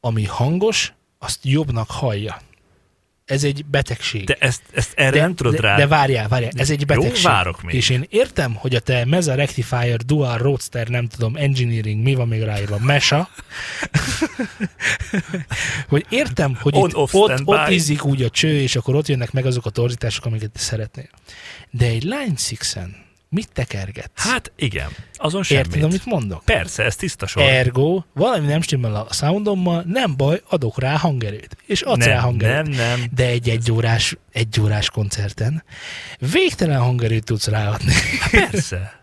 ami hangos, azt jobbnak hallja. Ez egy betegség. De ezt, ezt erre nem tudod de, rá. de várjál, várjál, ez egy Jó, betegség. várok még. És én értem, hogy a te Meza Rectifier Dual Roadster, nem tudom, Engineering, mi van még ráírva, Mesa, hogy értem, hogy On, itt, off, ott, ott ízik úgy a cső, és akkor ott jönnek meg azok a torzítások, amiket te szeretnél. De egy Line 6 mit tekergetsz? Hát igen, azon semmit. Érted, amit mondok? Persze, ez tiszta sor. Ergo, valami nem stimmel a soundommal, nem baj, adok rá hangerőt. És adsz rá nem, hangerőt. nem, nem. De egy egyórás, egyórás koncerten végtelen hangerőt tudsz ráadni. Persze.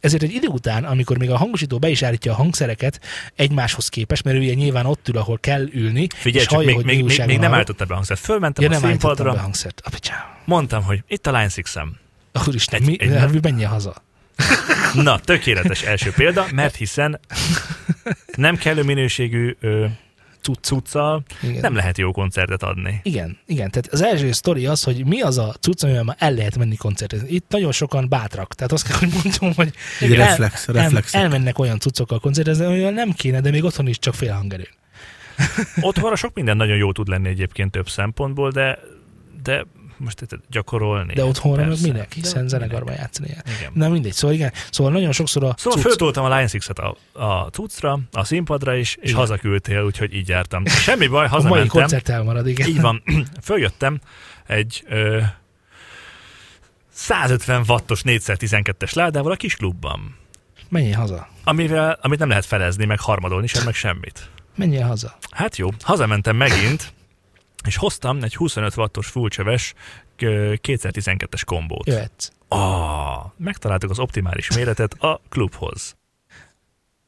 Ezért egy idő után, amikor még a hangosító be is állítja a hangszereket egymáshoz képest, mert ő ugye nyilván ott ül, ahol kell ülni, Figyelj, és hallja, még, még, még, még nem állította be a hangszert. Fölmentem Ja, a nem állítottam be színpadra, a hangszert. Apicsám. mondtam, hogy itt a Line 6 Úristen, Egy- mi, egy- egy, menjen haza. Na, tökéletes első példa, mert hiszen nem kellő minőségű ö, cucc- cuccal Igen. nem lehet jó koncertet adni. Igen, igen, tehát az első sztori az, hogy mi az a cucc, amivel már el lehet menni koncertezni. Itt nagyon sokan bátrak, tehát azt kell, hogy mondjam, hogy Egy reflex, reflex. El, elmennek olyan cuccokkal koncertezni, amivel nem kéne, de még otthon is csak fél hangerő. Otthonra sok minden nagyon jó tud lenni egyébként több szempontból, de, de most itt gyakorolni. De otthonra meg minek, De hiszen zenekarban játszani. el. Igen. Na mindegy, szóval igen, szóval nagyon sokszor a Szóval cucc- föltoltam a Line 6 a, a cuccra, a színpadra is, és Igen. hazaküldtél, úgyhogy így jártam. Semmi baj, a mai hazamentem. koncert elmarad, igen. Így van. Följöttem egy ö, 150 wattos 4x12-es ládával a kis klubban. Menjél haza. Amivel, amit nem lehet felezni, meg harmadolni sem, meg semmit. Menjél haza. Hát jó, hazamentem megint, és hoztam egy 25 wattos fullcsöves ö, 2012-es kombót. Jöhetsz. Ah, megtaláltuk az optimális méretet a klubhoz.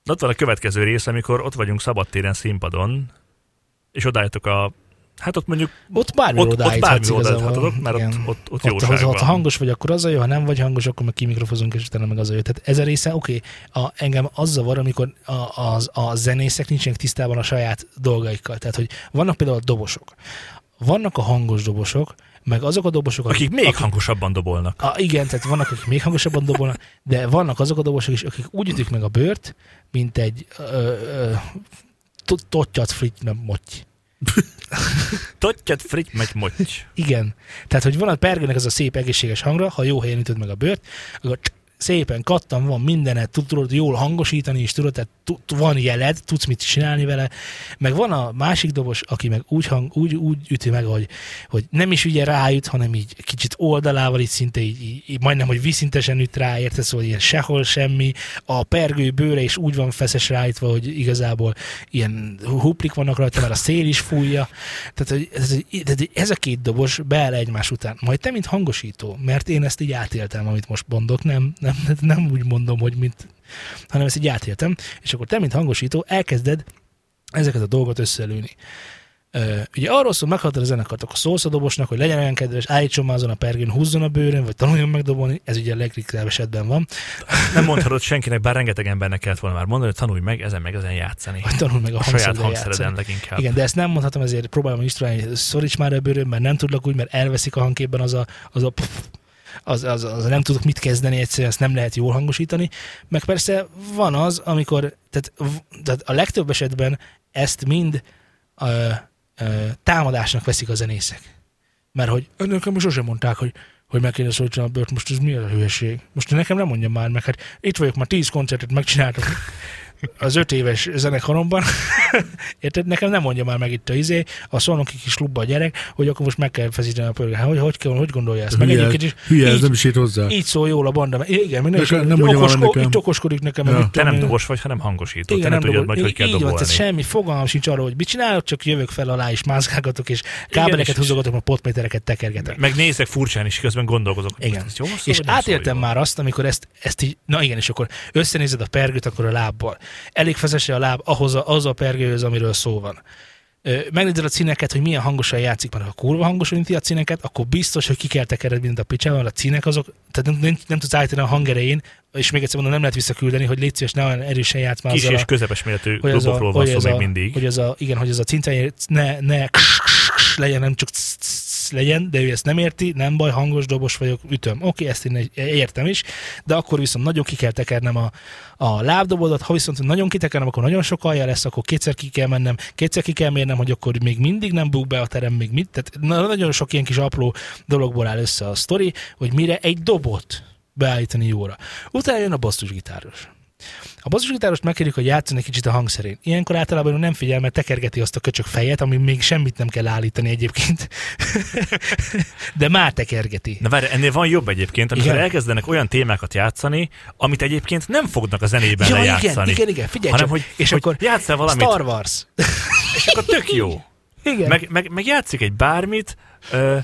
De ott van a következő rész, amikor ott vagyunk szabadtéren színpadon, és odálltok a... Hát ott mondjuk Ott bármi ott, ott odaállíthatsz bármi odaállíthatod, mert Igen. ott, ott, ott Ott, jóság ha, hangos vagy, akkor az a jó, ha nem vagy hangos, akkor meg kimikrofozunk, és utána meg az a jó. Tehát ez a része, oké, okay, a, engem az zavar, amikor a, az, a zenészek nincsenek tisztában a saját dolgaikkal. Tehát, hogy vannak például a dobosok. Vannak a hangos dobosok, meg azok a dobosok, Akik még hangosabban dobolnak. a, igen, tehát vannak, akik még hangosabban dobolnak, de vannak azok a dobosok is, akik úgy ütik meg a bőrt, mint egy ö, ö, to- tottyat frit, nem motty. Tottyat frit megy motty. Igen. Tehát, hogy van a pergőnek az a szép egészséges hangra, ha jó helyen ütöd meg a bőrt, akkor szépen kattan van mindenet, tud- tudod jól hangosítani is, tudod, tehát van jeled, tudsz mit csinálni vele, meg van a másik dobos, aki meg úgy, hang, úgy, úgy üti meg, hogy, hogy nem is ugye ráüt, hanem így kicsit oldalával, így szinte így, így, így majdnem, hogy viszintesen üt rá, érted, szóval ilyen sehol semmi, a pergő bőre is úgy van feszes rájtva, hogy igazából ilyen huplik vannak rajta, mert a szél is fújja, tehát, hogy ez, tehát ez a két dobos beáll egymás után. Majd te, mint hangosító, mert én ezt így átéltem, amit most mondok, nem, nem, nem úgy mondom, hogy mint, hanem ezt így átéltem, és akkor te, mint hangosító, elkezded ezeket a dolgot összelőni. Uh, ugye arról szól, meghatod a zenekart, akkor szólsz a dobosnak, hogy legyen olyan kedves, állítson már azon a pergőn, húzzon a bőrön, vagy tanuljon meg dobolni, ez ugye a legritkább esetben van, Nem mondhatod senkinek, bár rengeteg embernek kellett volna már mondani, hogy tanulj meg ezen meg ezen játszani. vagy tanul meg a, A saját hangszereden leginkább. Igen, de ezt nem mondhatom, ezért próbálom instruálni, hogy szoríts már a bőrön, mert nem tudlak úgy, mert elveszik a hangképben az a, az a az, az, az, nem tudok mit kezdeni, egyszerűen ezt nem lehet jól hangosítani. Meg persze van az, amikor, tehát, tehát a legtöbb esetben ezt mind ö, ö, támadásnak veszik a zenészek. Mert hogy nekem sosem mondták, hogy hogy meg kéne a bőrt, most ez mi a hülyeség? Most nekem nem mondja már meg, hát itt vagyok, már tíz koncertet megcsináltok az öt éves zenekaromban, érted? Nekem nem mondja már meg itt a izé, a szolnoki kis klubba a gyerek, hogy akkor most meg kell feszíteni a pörgő. Hát, hogy, hogy, kell, hogy gondolja ezt? Meg Hülye, egyébként is hülye ez így- nem is ért hozzá. így szól jól a banda. mert Igen, nem, is, nem okosko, nekem. itt okoskodik nekem. Ja. Te nem dobos vagy, hanem hangosító. Igen, Te nem nem tudod meg, hogy kell így van, dobolni. tehát semmi fogalmam sincs arról, hogy mit csinálok, csak jövök fel alá és mászkálgatok, és kábeleket húzogatok, meg potmétereket tekergetek. Meg nézek furcsán is, közben gondolkozok. Igen. ez jó És átéltem már azt, amikor ezt, ezt így, na igen, és akkor összenézed a pergőt, akkor a lábbal. Elég feszese a láb ahhoz a, az a pergőhöz, amiről szó van. Megnézed a cíneket, hogy milyen hangosan játszik, mert ha kurva hangosan üti a cíneket, akkor biztos, hogy ki kell tekered, mint a picsával, mert a cínek azok, tehát nem, nem, nem tudsz állítani a hangerején, és még egyszer mondom, nem lehet visszaküldeni, hogy légy szíves, ne olyan erősen játsz már Kis és a, közepes méretű klubokról van szó még mindig. hogy az a, igen, hogy az a cincány ne, ne kss, kss, kss legyen, nem csak legyen, de ő ezt nem érti, nem baj, hangos dobos vagyok, ütöm. Oké, ezt én értem is, de akkor viszont nagyon ki kell tekernem a, a lábdobodat, ha viszont nagyon kitekernem, akkor nagyon sok alja lesz, akkor kétszer ki kell mennem, kétszer ki kell mérnem, hogy akkor még mindig nem buk be a terem, még mit. Tehát na- nagyon sok ilyen kis apró dologból áll össze a sztori, hogy mire egy dobot beállítani jóra. Utána jön a basszusgitáros. A basszusgitárost megkérjük, hogy játszon egy kicsit a hangszerén. Ilyenkor általában nem figyel, mert tekergeti azt a köcsök fejet, ami még semmit nem kell állítani egyébként. De már tekergeti. Na várj, ennél van jobb egyébként, amikor Igen. elkezdenek olyan témákat játszani, amit egyébként nem fognak a zenében Ja, igen, lejátszani. igen, igen, figyelj hanem csak. hogy, és hogy akkor játsszál valamit, Star Wars. és akkor tök jó. Igen. Meg, meg, meg játszik egy bármit, ö,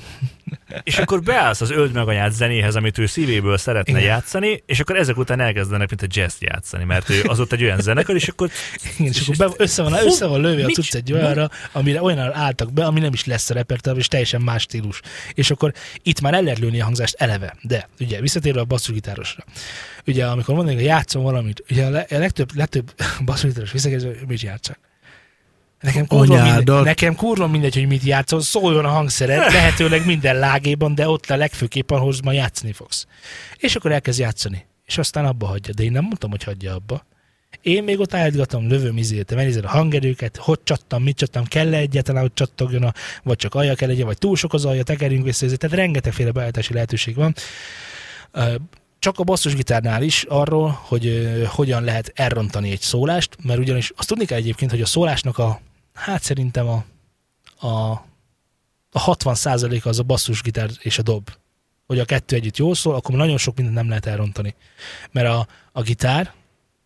és akkor beállsz az Öld meg anyát zenéhez, amit ő szívéből szeretne Igen. Játszani, és akkor ezek után elkezdenek, mint a jazz játszani, mert ő az ott egy olyan zenekar, és akkor Igen, és akkor be, össze, van, össze van lőve a cucc egy olyanra, amire olyan álltak be, ami nem is lesz a repertoárban, és teljesen más stílus. És akkor itt már el lehet lőni a hangzást eleve. De ugye visszatérve a basszusgitárosra. Ugye amikor mondanak, hogy játszom valamit, ugye a legtöbb, legtöbb basszusgitáros visszakérdezi, hogy mit játszak. Nekem kurva, mindegy, nekem kurva mindegy, hogy mit játszol, szóljon a hangszered, lehetőleg minden lágéban, de ott a legfőképpen, ahhoz ma játszani fogsz. És akkor elkezd játszani. És aztán abba hagyja. De én nem mondtam, hogy hagyja abba. Én még ott állítgatom, lövöm izét, megnézed a hangerőket, hogy csattam, mit csattam, kell -e egyáltalán, hogy csattogjon, a, vagy csak alja kell legyen, vagy túl sok az alja, tekerjünk vissza, tehát rengetegféle beállítási lehetőség van. Csak a basszusgitárnál is arról, hogy hogyan lehet elrontani egy szólást, mert ugyanis azt tudni kell egyébként, hogy a szólásnak a, hát szerintem a, a, a 60 az a basszusgitár és a dob. Hogy a kettő együtt jól szól, akkor nagyon sok mindent nem lehet elrontani. Mert a, a gitár,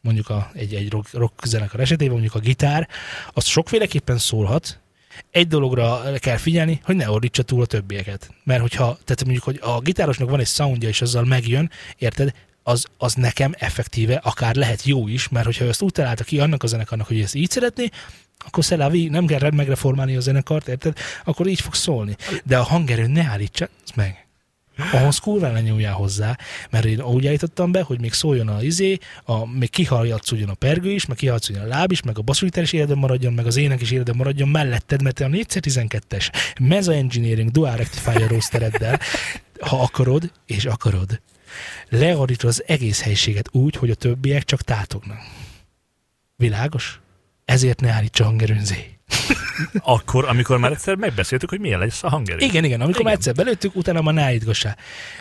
mondjuk a, egy, egy rock, rock zenekar esetében, mondjuk a gitár, az sokféleképpen szólhat, egy dologra kell figyelni, hogy ne ordítsa túl a többieket. Mert hogyha, tehát mondjuk, hogy a gitárosnak van egy soundja, és azzal megjön, érted, az, az nekem effektíve akár lehet jó is, mert hogyha ezt úgy találta ki annak a zenekarnak, hogy ezt így szeretné, akkor szelávi, nem kell megreformálni a zenekart, érted? Akkor így fog szólni. De a hangerő ne állítsa meg. Ahhoz kurva ne nyúljál hozzá, mert én úgy állítottam be, hogy még szóljon a izé, a, még kihaljatszódjon a pergő is, meg kihaljatszódjon a láb is, meg a basszusgitár is életben maradjon, meg az ének is életben maradjon melletted, mert te a 4x12-es Meza Engineering Dual Rectifier rostereddel, ha akarod, és akarod, leordítod az egész helyiséget úgy, hogy a többiek csak tátognak. Világos? Ezért ne állítsa hangerőn zé. Akkor, amikor már egyszer megbeszéltük, hogy milyen lesz a hangerő. Igen, igen, amikor Igen. már egyszer belőttük, utána már ne állítgassá.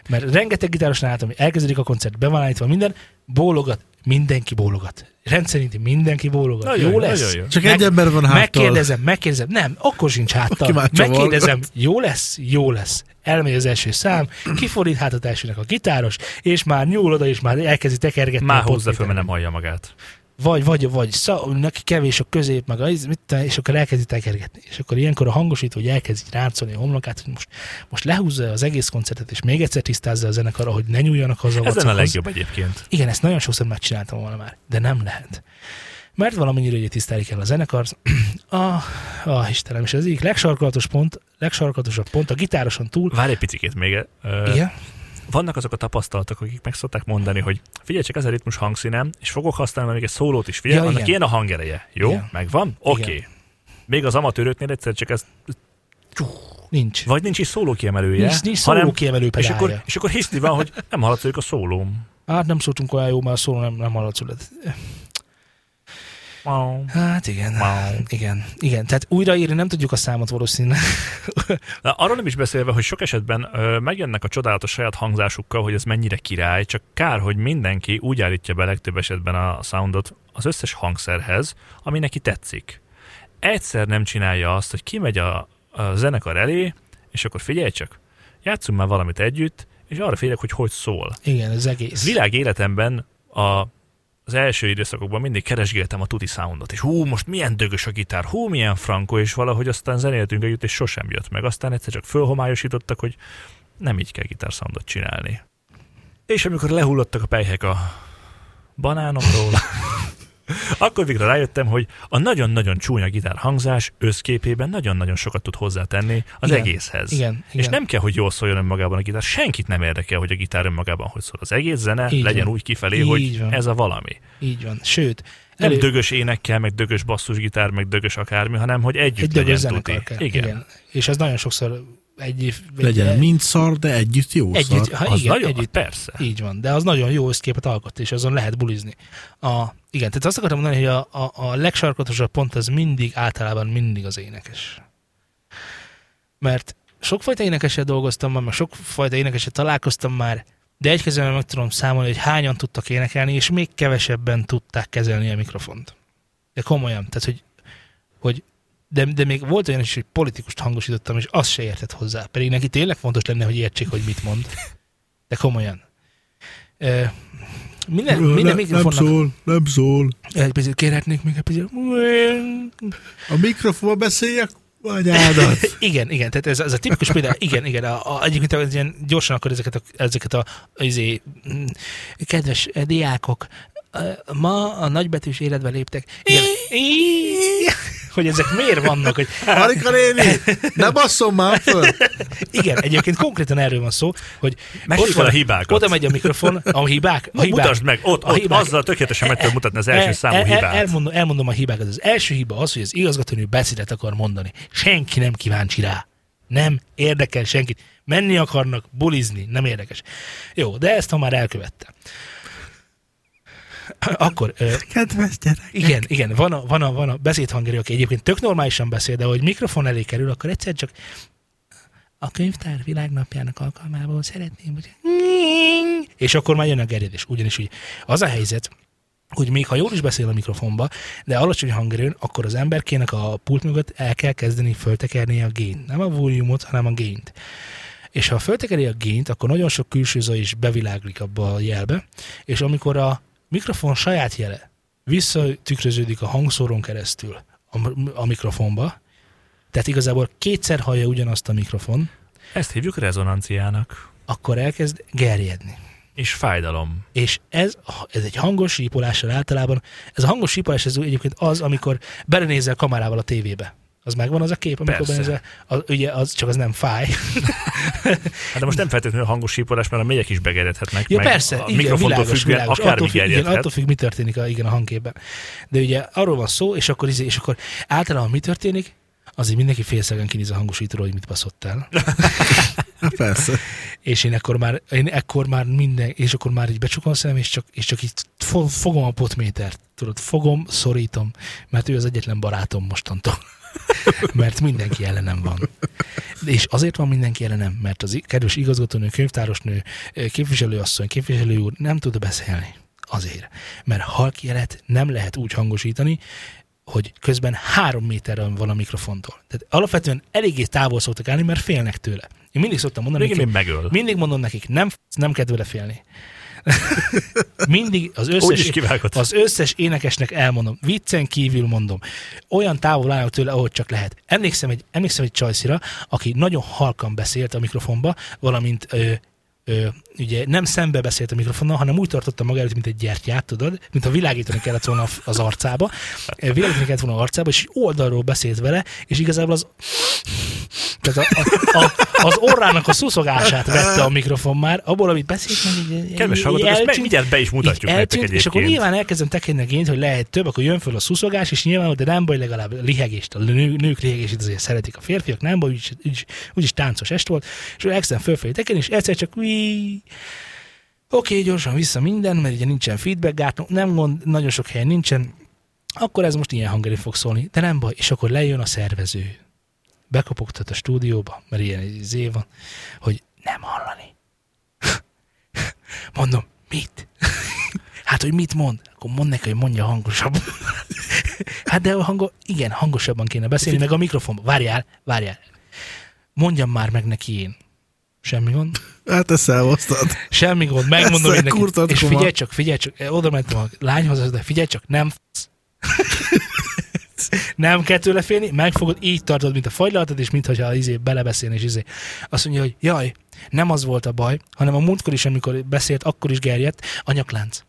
Mert rengeteg gitárosnál látom, hogy elkezdődik a koncert, be van állítva minden, bólogat, mindenki bólogat. Rendszerinti mindenki bólogat. Nagyon jó jó, lesz? nagyon jó. Csak egy ember van háttal. Megkérdezem, megkérdezem, nem, akkor sincs háttal. Megkérdezem, jó lesz, jó lesz. Elmegy az első szám, kifordít hátat elsőnek a gitáros, és már nyúl oda, és már elkezdi tekergetni. Már húzza föl, mert nem hallja magát. Vagy, vagy, vagy, szá, neki kevés a közép, meg az, mit, és akkor elkezdi tekergetni. És akkor ilyenkor a hangosító, hogy elkezdi ráncolni a homlokát, hogy most, most lehúzza az egész koncertet, és még egyszer tisztázza a zenekarra, hogy ne nyúljanak haza. Ez a legjobb egyébként. Igen, ezt nagyon sokszor megcsináltam volna már, de nem lehet. Mert valamennyire ugye tisztelni kell a zenekar. Ah, ah, Istenem, és az egyik legsarkalatos pont, legsarkalatosabb pont a gitároson túl. Várj egy picit még. Ö, Igen, Vannak azok a tapasztalatok, akik meg szokták mondani, hogy figyelj csak ez a ritmus hangszínem, és fogok használni még egy szólót is. Figyelj, Ja, annak igen. ilyen a hangereje. Jó? Igen. Megvan? Oké. Okay. Még az amatőröknél egyszer csak ez, nincs. vagy nincs is szóló kiemelője, Nincs, nincs szóló kiemelő és pedálja. akkor, és akkor hiszni van, hogy nem hallatszik a szólóm. Hát nem szóltunk olyan jó, mert a szóló nem, nem hallatszódott. Hát igen. Wow. Igen, igen. Tehát újraírni nem tudjuk a számot valószínűleg. Na, arról nem is beszélve, hogy sok esetben ö, megjönnek a csodálatos saját hangzásukkal, hogy ez mennyire király, csak kár, hogy mindenki úgy állítja be legtöbb esetben a soundot az összes hangszerhez, ami neki tetszik. Egyszer nem csinálja azt, hogy kimegy a, a zenekar elé, és akkor figyelj csak, játszunk már valamit együtt, és arra félek, hogy hogy szól. Igen, ez egész. Világ életemben a, az első időszakokban mindig keresgéltem a tuti soundot, és hú, most milyen dögös a gitár, hú, milyen frankó, és valahogy aztán zenéltünk együtt, és sosem jött meg. Aztán egyszer csak fölhomályosítottak, hogy nem így kell gitár soundot csinálni. És amikor lehullottak a pejhek a banánokról, akkor végre rájöttem, hogy a nagyon-nagyon csúnya gitár hangzás összképében nagyon-nagyon sokat tud hozzátenni az Igen. egészhez. Igen, És igen. nem kell, hogy jól szóljon önmagában a gitár. Senkit nem érdekel, hogy a gitár önmagában hogy szól. Az egész zene Így legyen van. úgy kifelé, Így hogy van. ez a valami. Így van. Sőt, Nem elő- dögös énekkel, meg dögös basszusgitár, meg dögös akármi, hanem hogy együtt egy legyen tuti. kell. Igen. Igen. És ez nagyon sokszor egy év... Legyen egy, mind szar, de együtt jó együtt, szar. ha Az igen, nagyon, együtt, persze. Így van, de az nagyon jó összképet alkot, és azon lehet bulizni. A, igen, tehát azt akartam mondani, hogy a, a, a legsarkatosabb pont az mindig, általában mindig az énekes. Mert sokfajta énekessel dolgoztam már, meg sokfajta énekessel találkoztam már, de egy kezemben meg tudom számolni, hogy hányan tudtak énekelni, és még kevesebben tudták kezelni a mikrofont. De komolyan, tehát hogy, hogy de, de még volt olyan is, hogy politikust hangosítottam, és azt se értett hozzá. Pedig neki tényleg fontos lenne, hogy értsék, hogy mit mond. De komolyan. Ö, minden, minden nem mikrofonnak... szól, nem szól. Egy picit kérhetnék még egy picit... A mikrofonba beszéljek, anyádat. Igen, igen, tehát ez, ez a tipikus példa, igen, igen, a, a, egyébként az ilyen gyorsan akkor ezeket a, ezeket a izé, mm, kedves diákok, ma a nagybetűs életbe léptek. Igen, hogy ezek miért vannak, hogy Marika néni, ne basszom már föl. igen, egyébként konkrétan erről van szó, hogy Mesélj van- el a hibákat. Oda megy a mikrofon, a hibák, a hibák. Mutasd meg, ott, a ott hibák- azzal tökéletesen meg tudod mutatni az első számú el, hibát. elmondom, elmondom a hibákat. Az első hiba az, hogy az igazgatónő beszédet akar mondani. Senki nem kíváncsi rá. Nem érdekel senkit. Menni akarnak, bulizni, nem érdekes. Jó, de ezt ha már elkövette. Akkor, Kedves gyerek. igen, igen, van a, van a, van a beszédhangeri, aki egyébként tök normálisan beszél, de hogy mikrofon elé kerül, akkor egyszer csak a könyvtár világnapjának alkalmából szeretném, hogy... És akkor már jön a gerjedés. Ugyanis úgy az a helyzet, hogy még ha jól is beszél a mikrofonba, de alacsony hangerőn, akkor az emberkének a pult mögött el kell kezdeni föltekerni a gént. Nem a volumot, hanem a gént. És ha föltekeri a gént, akkor nagyon sok külső zaj is beviláglik abba a jelbe, és amikor a mikrofon saját jele visszatükröződik a hangszórón keresztül a, a mikrofonba, tehát igazából kétszer hallja ugyanazt a mikrofon, Ezt hívjuk rezonanciának. akkor elkezd gerjedni. És fájdalom. És ez, ez egy hangos sípolással általában, ez a hangos sípolás ez egyébként az, amikor belenézel kamerával a tévébe. Az megvan az a kép, amikor belenézel, az, ugye az, csak az nem fáj. Hát de most nem feltétlenül hangos sípolás, mert a mélyek is begeredhetnek. Ja meg persze, a igen, mikrofontól világos, függően világos. akármi Attól függ, igen, attól függ, mi történik a, igen, a hangképben. De ugye arról van szó, és akkor, izé- és akkor általában mi történik? Azért mindenki félszegen kinéz a hangosítóról, hogy mit baszottál. Hát persze. És én ekkor már, én ekkor már minden, és akkor már így becsukom a szemem, és csak, és csak így fo- fogom a potmétert, tudod, fogom, szorítom, mert ő az egyetlen barátom mostantól. mert mindenki ellenem van. És azért van mindenki ellenem, mert az kedves igazgatónő, könyvtárosnő, képviselőasszony, képviselő úr nem tud beszélni. Azért. Mert halkjelet nem lehet úgy hangosítani, hogy közben három méterre van a mikrofontól. Tehát alapvetően eléggé távol szoktak állni, mert félnek tőle. Én mindig szoktam mondani, megöl. mindig mondom nekik, nem, nem kell tőle félni. mindig az összes, az összes énekesnek elmondom, viccen kívül mondom, olyan távol állok tőle, ahogy csak lehet. Emlékszem egy, emlékszem egy csajszira, aki nagyon halkan beszélt a mikrofonba, valamint ö, ö, ugye nem szembe beszélt a mikrofonnal, hanem úgy tartotta maga előtt, mint egy gyertyát, tudod, mint a világítani kellett volna az arcába, világítani kellett volna az arcába, és oldalról beszélt vele, és igazából az tehát a, a, a, az orrának a szuszogását vette a mikrofon már, abból, amit beszélt, Kedves hallgatók, ezt meg mindjárt be is mutatjuk nektek eltűnt, egyébként. és akkor nyilván elkezdem tekinni a gént, hogy lehet több, akkor jön föl a szuszogás, és nyilván, de nem baj, legalább lihegést, a nő, nők lihegését azért szeretik a férfiak, nem baj, úgyis, úgyis, úgyis táncos est volt, és elkezdem fölfelé tekinni, és egyszer csak Oké, okay, gyorsan vissza minden, mert ugye nincsen feedback gátló, nem gond, nagyon sok helyen nincsen, akkor ez most ilyen hangerő fog szólni, de nem baj, és akkor lejön a szervező. Bekopogtat a stúdióba, mert ilyen izé van, hogy nem hallani. Mondom, mit? Hát, hogy mit mond? Akkor mond neki, hogy mondja hangosabban. Hát de a hango, igen, hangosabban kéne beszélni, meg a mikrofonba. Várjál, várjál. Mondjam már meg neki én. Semmi gond. Hát ezt elhoztad. Semmi gond, megmondom neki. kurtad És figyelj csak, figyelj csak, oda mentem a lányhoz, de figyelj csak, nem nem kell tőle félni, megfogod, így tartod, mint a fagylaltad, és mintha izé belebeszélni, és izé. Azt mondja, hogy jaj, nem az volt a baj, hanem a múltkor is, amikor beszélt, akkor is gerjedt, a nyaklánc.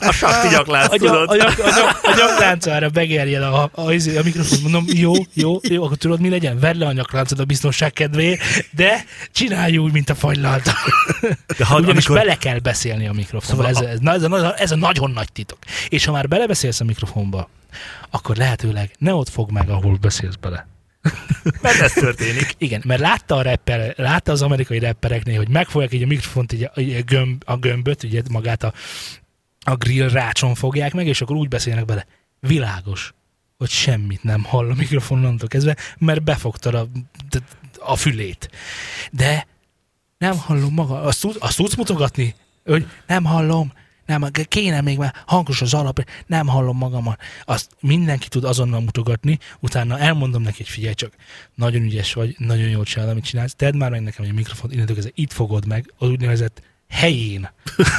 A sakti gyaklánc, A, nyak, tudod? a, nyak, a, nyak, a nyakláncaára begerjed a, a, a, izé, a mikrofon. Mondom, jó, jó, jó, akkor tudod, mi legyen? Vedd le a nyakláncot a biztonság kedvéért, de csinálj úgy, mint a fagylalta. De ha, Ugyanis amikor, bele kell beszélni a mikrofonba. Szóval ez, ez, ez, ez, a, ez a nagyon nagy titok. És ha már belebeszélsz a mikrofonba, akkor lehetőleg ne ott fog meg, ahol beszélsz bele. Mert ez történik. Igen, mert látta a rapper, látta az amerikai rappereknél, hogy megfogják így a mikrofont, így a, így a, gömb, a gömböt, ugye magát a, a grill rácson fogják meg, és akkor úgy beszélnek bele. Világos, hogy semmit nem hall a mikrofonnantól kezdve, mert befogtad a, a fülét. De nem hallom maga. Azt, azt tudsz mutogatni? Hogy nem hallom, nem, kéne még már hangos az alap, nem hallom magamat. Azt mindenki tud azonnal mutogatni, utána elmondom neki, hogy figyelj csak, nagyon ügyes vagy, nagyon jól csinálod, amit csinálsz, tedd már meg nekem, hogy a mikrofont innentől kezdve itt fogod meg, az úgynevezett helyén,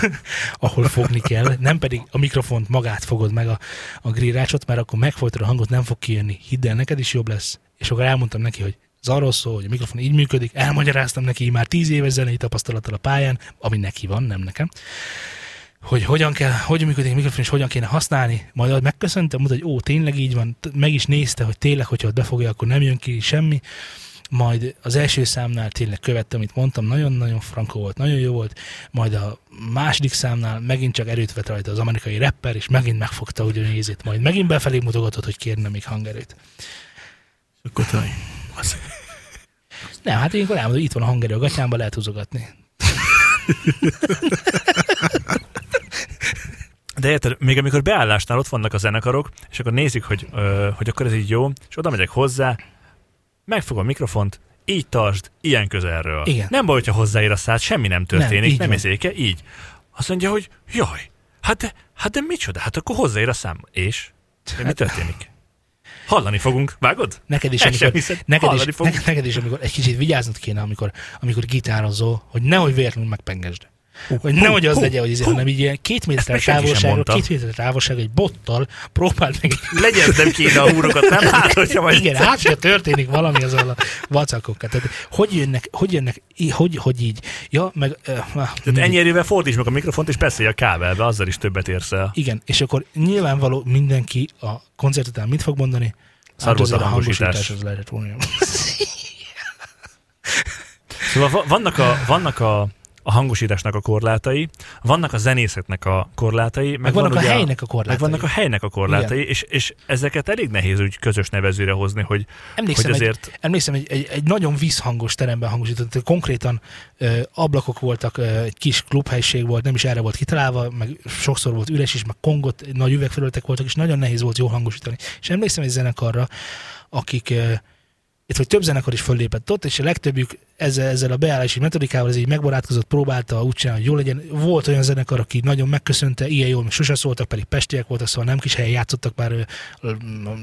ahol fogni kell, nem pedig a mikrofont magát fogod meg a, a grillácsot, mert akkor megfojtod a hangot, nem fog kijönni. Hidd el, neked is jobb lesz. És akkor elmondtam neki, hogy ez arról szól, hogy a mikrofon így működik, elmagyaráztam neki már tíz éves zenei tapasztalattal a pályán, ami neki van, nem nekem, hogy hogyan kell, hogyan működik a mikrofon, és hogyan kéne használni. Majd megköszöntem, mondta, hogy ó, tényleg így van, meg is nézte, hogy tényleg, hogyha ott befogja, akkor nem jön ki semmi. Majd az első számnál tényleg követtem, amit mondtam, nagyon-nagyon frankó volt, nagyon jó volt. Majd a második számnál megint csak erőt vett rajta az amerikai rapper, és megint megfogta ugyan nézét. Majd megint befelé mutogatott, hogy kérne még hangerőt. Akkor Nem, hát ilyenkor elmondom, hogy itt van a hangerő a gatyámba, lehet húzogatni. De érted, még amikor beállásnál ott vannak a zenekarok, és akkor nézik, hogy, ö, hogy akkor ez így jó, és oda megyek hozzá, megfogom a mikrofont, így tartsd, ilyen közelről. Igen. Nem baj, hogyha hozzáér a szád, semmi nem történik, Nem, nem, így nem van. érzéke, így. Azt mondja, hogy jaj, hát de, hát de micsoda, hát akkor hozzáér a szám. És? De mi történik? Hallani fogunk, vágod? Neked is, amikor, hiszed, neked, is, neked, neked is, amikor egy kicsit vigyáznod kéne, amikor, amikor gitározol, hogy nehogy véletlenül megpengesd. Hogy nehogy az legyen, hogy izé, hanem így ilyen két méter távolságra, két méter távolság egy bottal próbáld meg. Legyeznem kéne a húrokat, nem? Hát, hogyha majd Igen, hát, ha történik valami az a vacakokkal. Tehát, hogy jönnek, hogy jönnek, hogy, hogy így? Ja, meg... Uh, Tehát ennyi erővel fordíts meg a mikrofont, és beszélj a kábelbe, azzal is többet érsz el. Igen, és akkor nyilvánvaló mindenki a koncert után mit fog mondani? Szar volt a hangosítás. az lehetett volna. Szóval vannak a, vannak a a hangosításnak a korlátai, vannak a zenészetnek a korlátai, meg, meg vannak van a helynek a korlátai. Meg vannak a helynek a korlátai, és, és ezeket elég nehéz úgy közös nevezőre hozni, hogy, emlékszem hogy azért... Egy, emlékszem, egy, egy, egy nagyon vízhangos teremben hangosított, konkrétan ö, ablakok voltak, ö, egy kis klubhelység volt, nem is erre volt kitalálva, meg sokszor volt üres is, meg kongot, nagy üvegfelületek voltak, és nagyon nehéz volt jól hangosítani. És emlékszem egy zenekarra, akik ö, itt, hogy több zenekar is föllépett ott, és a legtöbbjük ezzel, ezzel a beállási metodikával ez így megbarátkozott, próbálta úgy csinálni, hogy jó legyen. Volt olyan zenekar, aki nagyon megköszönte, ilyen jól, még sose szóltak, pedig pestiek voltak, szóval nem kis helyen játszottak már.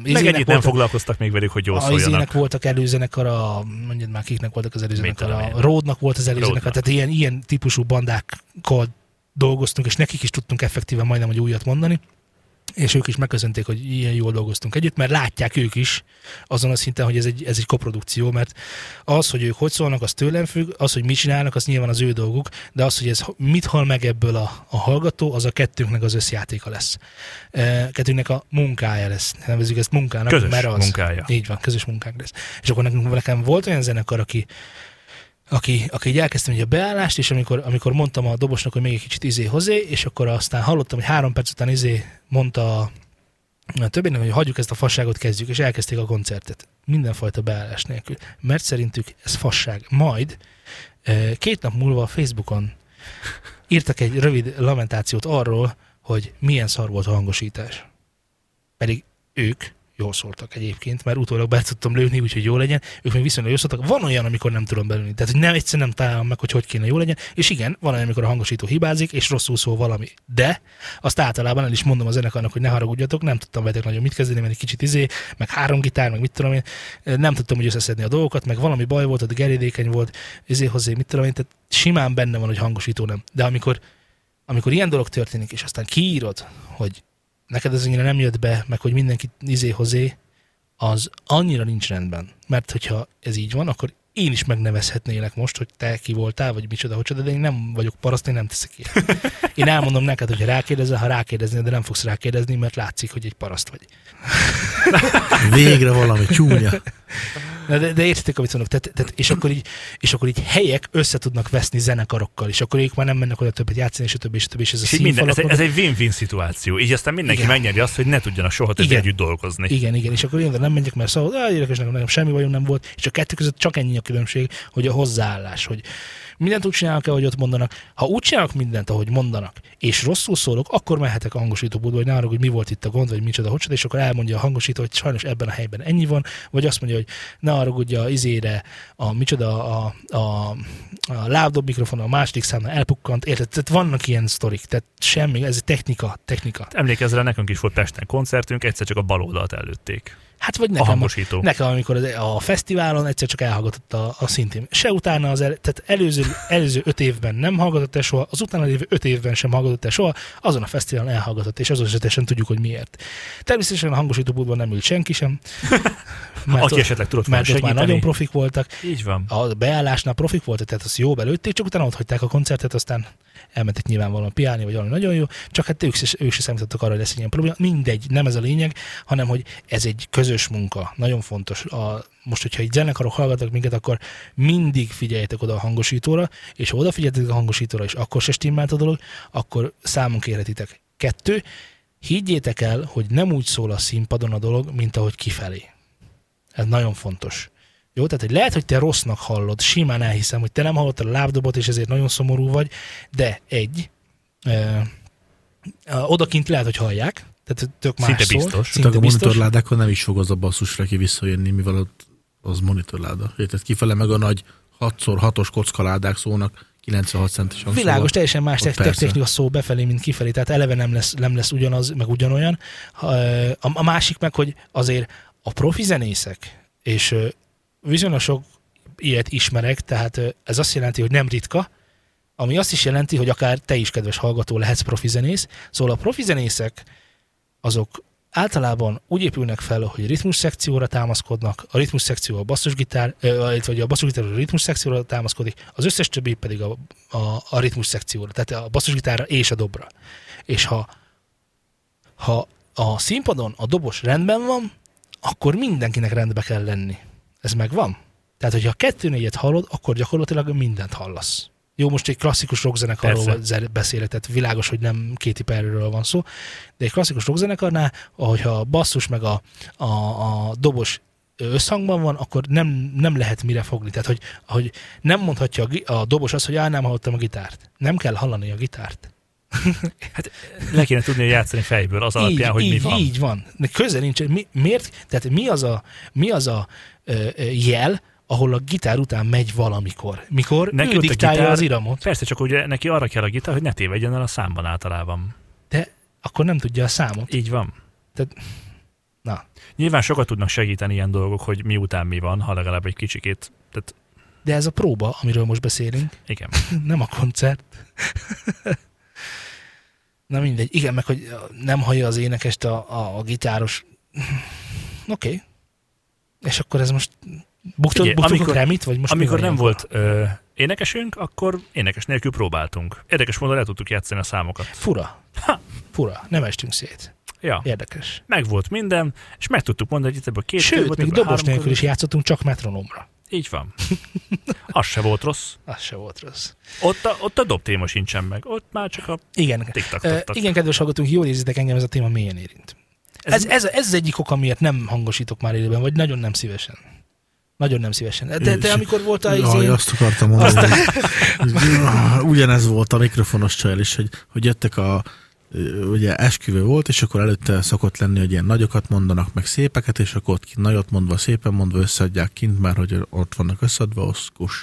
Meg ennyit nem foglalkoztak még velük, hogy jól a szóljanak. Izének voltak előzenekar, a, mondjad már kiknek voltak az előzenekar, a Ródnak volt az előzenekar, tehát ilyen, ilyen típusú bandákkal dolgoztunk, és nekik is tudtunk effektíven majdnem, hogy újat mondani és ők is megköszönték, hogy ilyen jól dolgoztunk együtt, mert látják ők is azon a szinten, hogy ez egy, ez egy koprodukció, mert az, hogy ők hogy szólnak, az tőlem függ, az, hogy mit csinálnak, az nyilván az ő dolguk, de az, hogy ez mit hal meg ebből a, a hallgató, az a kettőnknek az összjátéka lesz. E, kettőnknek a munkája lesz. Nevezzük ezt munkának, közös mert az. munkája. Így van, közös munkánk lesz. És akkor nekem, nekem volt olyan zenekar, aki aki, aki így elkezdtem így a beállást, és amikor, amikor mondtam a dobosnak, hogy még egy kicsit izé hozzá, és akkor aztán hallottam, hogy három perc után izé mondta a, a többinek, hogy hagyjuk ezt a fasságot, kezdjük, és elkezdték a koncertet. Mindenfajta beállás nélkül. Mert szerintük ez fasság. Majd két nap múlva a Facebookon írtak egy rövid lamentációt arról, hogy milyen szar volt a hangosítás. Pedig ők jól szóltak egyébként, mert utólag be tudtam lőni, úgyhogy jó legyen. Ők még viszonylag jól szóltak. Van olyan, amikor nem tudom belőni. Tehát hogy nem egyszer nem találom meg, hogy hogy kéne jó legyen. És igen, van olyan, amikor a hangosító hibázik, és rosszul szól valami. De azt általában el is mondom a zenekarnak, hogy ne haragudjatok, nem tudtam veletek nagyon mit kezdeni, mert egy kicsit izé, meg három gitár, meg mit tudom én. Nem tudtam, hogy összeszedni a dolgokat, meg valami baj volt, ott gerédékeny volt, izé hozzá, mit tudom én. Tehát simán benne van, hogy hangosító nem. De amikor, amikor ilyen dolog történik, és aztán kiírod, hogy neked ez annyira nem jött be, meg hogy mindenki izé hozé, az annyira nincs rendben. Mert hogyha ez így van, akkor én is megnevezhetnélek most, hogy te ki voltál, vagy micsoda, hogy de én nem vagyok paraszt, én nem teszek ilyet. Én elmondom neked, hogy rákérdezel, ha rákérdezni, de nem fogsz rákérdezni, mert látszik, hogy egy paraszt vagy. Végre valami csúnya. De, de, de értitek, amit mondok. Tehát, tehát, és, akkor így, és akkor így helyek össze tudnak veszni zenekarokkal, és akkor ők már nem mennek oda többet játszani, és a többi, és a többi, és ez és a minden, ez, egy, ez egy win-win szituáció. Így aztán mindenki Igen. megnyeri azt, hogy ne tudjanak soha többé együtt dolgozni. Igen, igen, és akkor én nem megyek, mert szóval, ah, érdekes, nekem, nekem semmi bajom nem volt, és a kettő között csak ennyi a különbség, hogy a hozzáállás, hogy mindent úgy csinálnak ahogy ott mondanak. Ha úgy csinálnak mindent, ahogy mondanak, és rosszul szólok, akkor mehetek a hangosítóbúdba, hogy arra, hogy mi volt itt a gond, vagy micsoda, hogy és akkor elmondja a hangosító, hogy sajnos ebben a helyben ennyi van, vagy azt mondja, hogy ne arra a izére, a micsoda, a, a, a lábdob mikrofon a második számnál elpukkant, érted? Tehát vannak ilyen sztorik, tehát semmi, ez egy technika, technika. Emlékezz rá, nekünk is volt Pesten koncertünk, egyszer csak a bal oldalt előtték. Hát vagy A nekem, hangosító. nekem amikor az- a fesztiválon egyszer csak elhallgatott a, a szintén. Se utána az el, tehát előző, előző öt évben nem hallgatott el soha, az utána lévő öt évben sem hallgatott el soha, azon a fesztiválon elhallgatott, és azon esetesen tudjuk, hogy miért. Természetesen a hangosítóbúdban nem ült senki sem. Aki ott- esetleg tudott mert ott már nagyon profik voltak. Így van. A beállásnál profik voltak, tehát azt jó belőtték, csak utána ott hagyták a koncertet, aztán elmentek nyilvánvalóan piálni, vagy valami nagyon jó, csak hát ők, se- ők se számítottak arra, hogy lesz ilyen probléma. Mindegy, nem ez a lényeg, hanem hogy ez egy közös munka. Nagyon fontos. A, most, hogyha egy zenekarok hallgatnak minket, akkor mindig figyeljetek oda a hangosítóra, és ha odafigyeltek a hangosítóra, és akkor se stimmelt a dolog, akkor számon kérhetitek. Kettő, higgyétek el, hogy nem úgy szól a színpadon a dolog, mint ahogy kifelé. Ez nagyon fontos. Jó, tehát hogy lehet, hogy te rossznak hallod, simán elhiszem, hogy te nem hallottad a lábdobot, és ezért nagyon szomorú vagy, de egy, e, odakint lehet, hogy hallják, tehát tök más Szinte szól, biztos. Szinte Tehát a biztos. monitorládákon nem is fog az a basszusra ki visszajönni, mivel ott az monitorláda. Érted? Kifele meg a nagy 6x6-os kockaládák szólnak 96 centes hangszóval. Világos, teljesen más Ott tech- tech- persze. technika szó befelé, mint kifelé, tehát eleve nem lesz, nem lesz ugyanaz, meg ugyanolyan. Ö, A, a másik meg, hogy azért a profi zenészek, és ö, viszonylag sok ilyet ismerek, tehát ez azt jelenti, hogy nem ritka, ami azt is jelenti, hogy akár te is, kedves hallgató, lehetsz profizenész. Szóval a profizenészek azok általában úgy épülnek fel, hogy ritmus szekcióra támaszkodnak, a ritmus szekció a basszusgitár, vagy a basszusgitár a ritmus szekcióra támaszkodik, az összes többi pedig a, a, a ritmus szekcióra, tehát a basszusgitárra és a dobra. És ha, ha a színpadon a dobos rendben van, akkor mindenkinek rendbe kell lenni. Ez megvan? Tehát, hogyha a kettő négyet hallod, akkor gyakorlatilag mindent hallasz. Jó, most egy klasszikus rockzenekarról beszélek, tehát világos, hogy nem Katy Perryről van szó, de egy klasszikus rockzenekarnál, ahogyha a basszus meg a, a, a dobos összhangban van, akkor nem, nem lehet mire fogni. Tehát, hogy, hogy nem mondhatja a, a dobos azt, hogy á, nem hallottam a gitárt. Nem kell hallani a gitárt. Le kéne tudni játszani fejből az alapján, így, hogy így, mi van. Így van. De köze nincs. Mi, miért? Tehát mi az a, mi az a jel, ahol a gitár után megy valamikor? Mikor Neki ő diktálja gitár- az iramot, Persze, csak ugye neki arra kell a gitár, hogy ne tévedjen el a számban általában. de akkor nem tudja a számot. Így van. Na, Nyilván sokat tudnak segíteni ilyen dolgok, hogy miután mi van, ha legalább egy kicsikét. Tehát de ez a próba, amiről most beszélünk, igen. nem a koncert. Na mindegy. Igen, meg hogy nem hallja az énekest a, a, a gitáros. Oké. Okay. És akkor ez most buktuk, Figyelj, buktuk amikor- Grammy-t, vagy most mi Amikor nem volt ö, énekesünk, akkor énekes nélkül próbáltunk. Érdekes módon el tudtuk játszani a számokat. Fura. Ha. Fura. Nem estünk szét. Ja, Érdekes. meg volt minden, és meg tudtuk mondani, hogy itt ebből két Sőt, még dobos nélkül is között. játszottunk, csak metronomra. Így van. Az se volt rossz. Az se volt rossz. Ott a, ott a dob téma sincsen meg. Ott már csak a Igen. Uh, igen, kedves hallgatók, jól érzitek engem, ez a téma mélyen érint. Ez, ez, ez, az egyik ok, amiért nem hangosítok már élőben, vagy nagyon nem szívesen. Nagyon nem szívesen. De, de amikor volt a Jaj, izén, azt akartam mondani. hogy Ugyanez volt a mikrofonos csajl is, hogy, hogy jöttek a ugye esküvő volt, és akkor előtte szokott lenni, hogy ilyen nagyokat mondanak, meg szépeket, és akkor ott kint nagyot mondva, szépen mondva összeadják kint, mert hogy ott vannak összeadva, oszkus.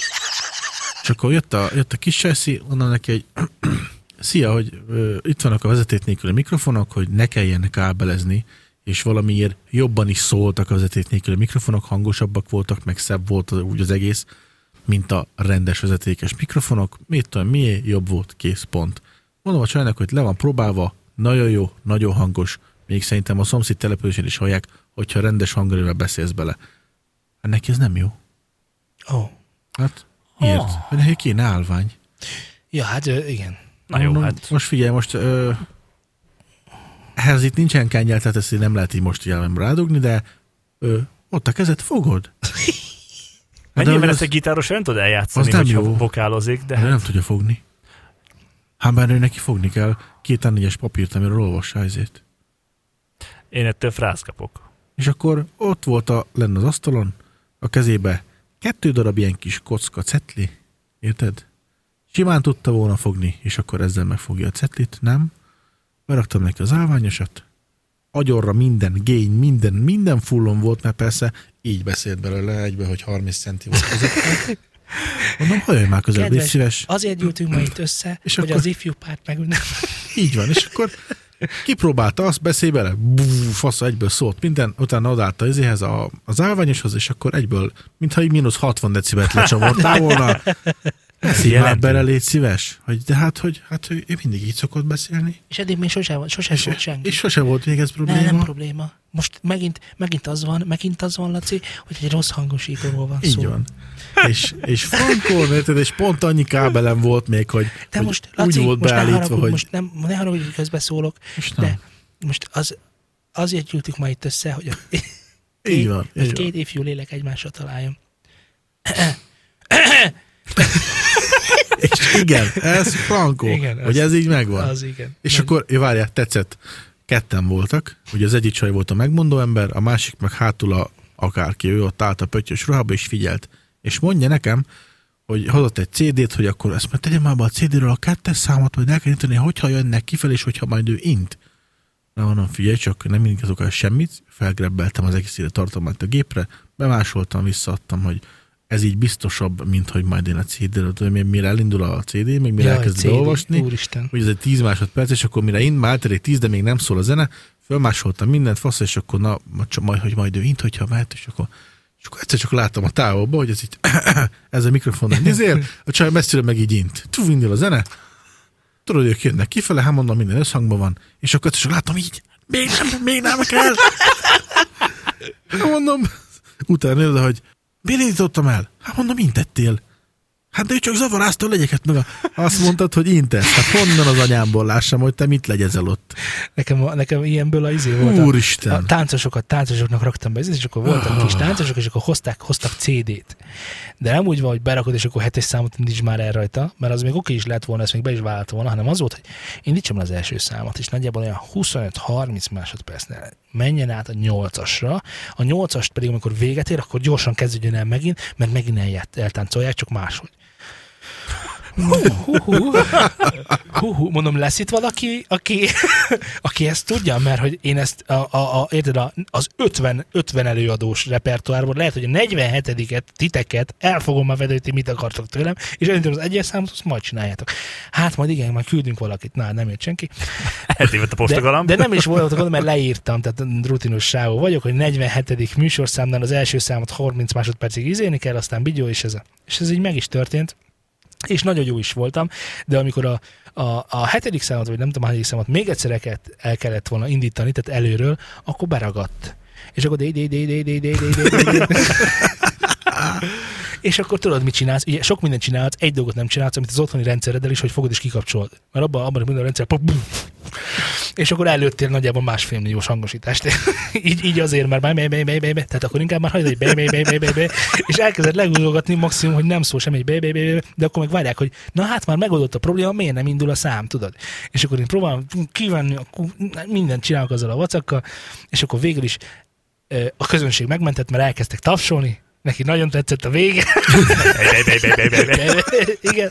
és akkor jött a, jött a kis csajszi, mondom neki, hogy szia, hogy ö, itt vannak a vezeték nélküli mikrofonok, hogy ne kelljen kábelezni, és valamiért jobban is szóltak a vezeték nélküli mikrofonok, hangosabbak voltak, meg szebb volt az, úgy az egész, mint a rendes vezetékes mikrofonok. Mit tudom, miért jobb volt, kész, pont. Mondom a csajnak, hogy le van próbálva, nagyon jó, nagyon hangos, még szerintem a szomszéd településen is hallják, hogyha rendes hangerővel beszélsz bele. Hát neki ez nem jó. Ó. Oh. Hát miért? Oh. Neki kéne állvány. Ja, hát igen. Na jó, Mondom, hát Most figyelj, most ö, ehhez itt nincsen kengyel, tehát ezt nem lehet így most jelenben rádugni, de ö, ott a kezed fogod. mennyivel hogy ezt egy gitáros nem tud eljátszani, az nem hogyha jó. vokálozik, de De hát nem tudja fogni. Hát már ő neki fogni kell két négyes papírt, amiről olvassa ezért. én ettől frász kapok. És akkor ott volt a, lenne az asztalon, a kezébe kettő darab ilyen kis kocka cetli, érted? Simán tudta volna fogni, és akkor ezzel megfogja a cetlit, nem? Beraktam neki az állványosat, agyorra minden, gény, minden, minden fullon volt, mert persze így beszélt belőle egybe, hogy 30 centi volt között. Mondom, hajolj már közelebb, légy Kedves, szíves. Azért gyűltünk ma itt össze, És hogy akkor- az ifjú párt meg nem. Így van, és akkor kipróbálta azt, beszélj bele, Bú, fasz, egyből szólt minden, utána odaállt az izéhez a, az állványoshoz, és akkor egyből, mintha így mínusz 60 decibelt lecsavartál volna. Beszélj már bele, légy szíves. Hogy, de hát, hogy hát, hogy ő mindig így szokott beszélni. És eddig még sose, sose volt senki. És sose volt még ez Ne, probléma. nem probléma. Most megint, megint az van, megint az van, Laci, hogy egy rossz hangosítóról van Így szó. van. És, és frankon, érted, és pont annyi kábelem volt még, hogy, De hogy most, Laci, úgy volt most ne beállítva, haragudj, hogy most nem, ne haragudj, hogy közbeszólok, most de nem. most az, azért gyűltük ma itt össze, hogy a Így van. Így van. két ifjú lélek egymásra találjon. És igen, ez frankó, Igen, hogy az- ez így megvan. Az igen. És Nem. akkor, ja, várjál, tetszett. Ketten voltak, ugye az egyik csaj volt a megmondó ember, a másik meg hátul a akárki, ő ott állt a pöttyös ruhába és figyelt. És mondja nekem, hogy hozott egy CD-t, hogy akkor ezt már tegye már be a CD-ről a kettes számot, vagy el kell intani, hogyha jönnek kifelé, és hogyha majd ő int. Na mondom, figyelj csak, nem indítok el semmit, felgrebbeltem az egész ide tartalmat a gépre, bemásoltam, visszaadtam, hogy ez így biztosabb, mint hogy majd én a CD-ről, tudom, én mire elindul a CD, még mire elkezd olvasni, Úristen. hogy ez egy 10 másodperc, és akkor mire ind, már eltelik 10, de még nem szól a zene, fölmásoltam mindent, fasz, és akkor na, majd, hogy majd ő int, hogyha mehet, és akkor, és akkor egyszer csak láttam a távolba, hogy ez így ez a mikrofon nézél, a csaj messzire meg így int. Tú, indul a zene, tudod, hogy ők jönnek kifele, hát mondom, minden összhangban van, és akkor csak látom így, még nem, még nem kell. Hát mondom, utána jön, hogy miért indítottam el? Hát mondom, intettél. Hát de ő csak zavarázta a legyeket, meg a, azt mondtad, hogy intesz. Hát honnan az anyámból lássam, hogy te mit legyezel ott? Nekem, nekem ilyenből a izé volt. A, Úristen. a táncosokat, táncosoknak raktam be, és akkor voltak Ah. kis táncosok, és akkor hozták, hoztak CD-t. De nem úgy van, hogy berakod, és akkor hetes számot indíts már el rajta, mert az még oké is lett volna, ezt még be is vállalta volna, hanem az volt, hogy indítsam az első számot, és nagyjából olyan 25-30 másodpercnél menjen át a 8-asra, a 8-ast pedig, amikor véget ér, akkor gyorsan kezdődjön el megint, mert megint elját, eltáncolják, csak máshogy. Hú, hú, hú. Hú, mondom, lesz itt valaki, aki, aki ezt tudja, mert hogy én ezt, a, a, a, érted, a, az 50, 50 előadós repertoárból lehet, hogy a 47-et, titeket el fogom már vedő, hogy ti mit akartok tőlem, és elindítom az egyes számot, azt majd csináljátok. Hát majd igen, majd küldünk valakit. Na, nem jött senki. Eltévedt a De, postagalamb. de nem is voltak oda, mert leírtam, tehát rutinos sávó vagyok, hogy 47. műsorszámnál az első számot 30 másodpercig izélni kell, aztán bigyó, és ez, a, és ez így meg is történt és nagyon jó is voltam, de amikor a, a, a hetedik számot, vagy nem tudom, a hetedik számot még egyszer el kellett volna indítani, tehát előről, akkor beragadt. És akkor dé dé dé dé dé dé dé És akkor tudod, mit csinálsz? Ugye sok mindent csinálsz, egy dolgot nem csinálsz, amit az otthoni rendszereddel is, hogy fogod és kikapcsolod. Mert abban, abban minden a rendszer és akkor előttél nagyjából másfél milliós hangosítást. így, így azért, mert be, be, be, be, tehát akkor inkább már hogy be, be, be, be, be, be, és elkezded legúzogatni maximum, hogy nem szól semmi, be, be, be, de akkor meg várják, hogy na hát már megoldott a probléma, miért nem indul a szám, tudod? És akkor én próbálom kivenni, akkor mindent csinálok azzal a vacakkal, és akkor végül is a közönség megmentett, mert elkezdtek tapsolni, neki nagyon tetszett a vége. Igen,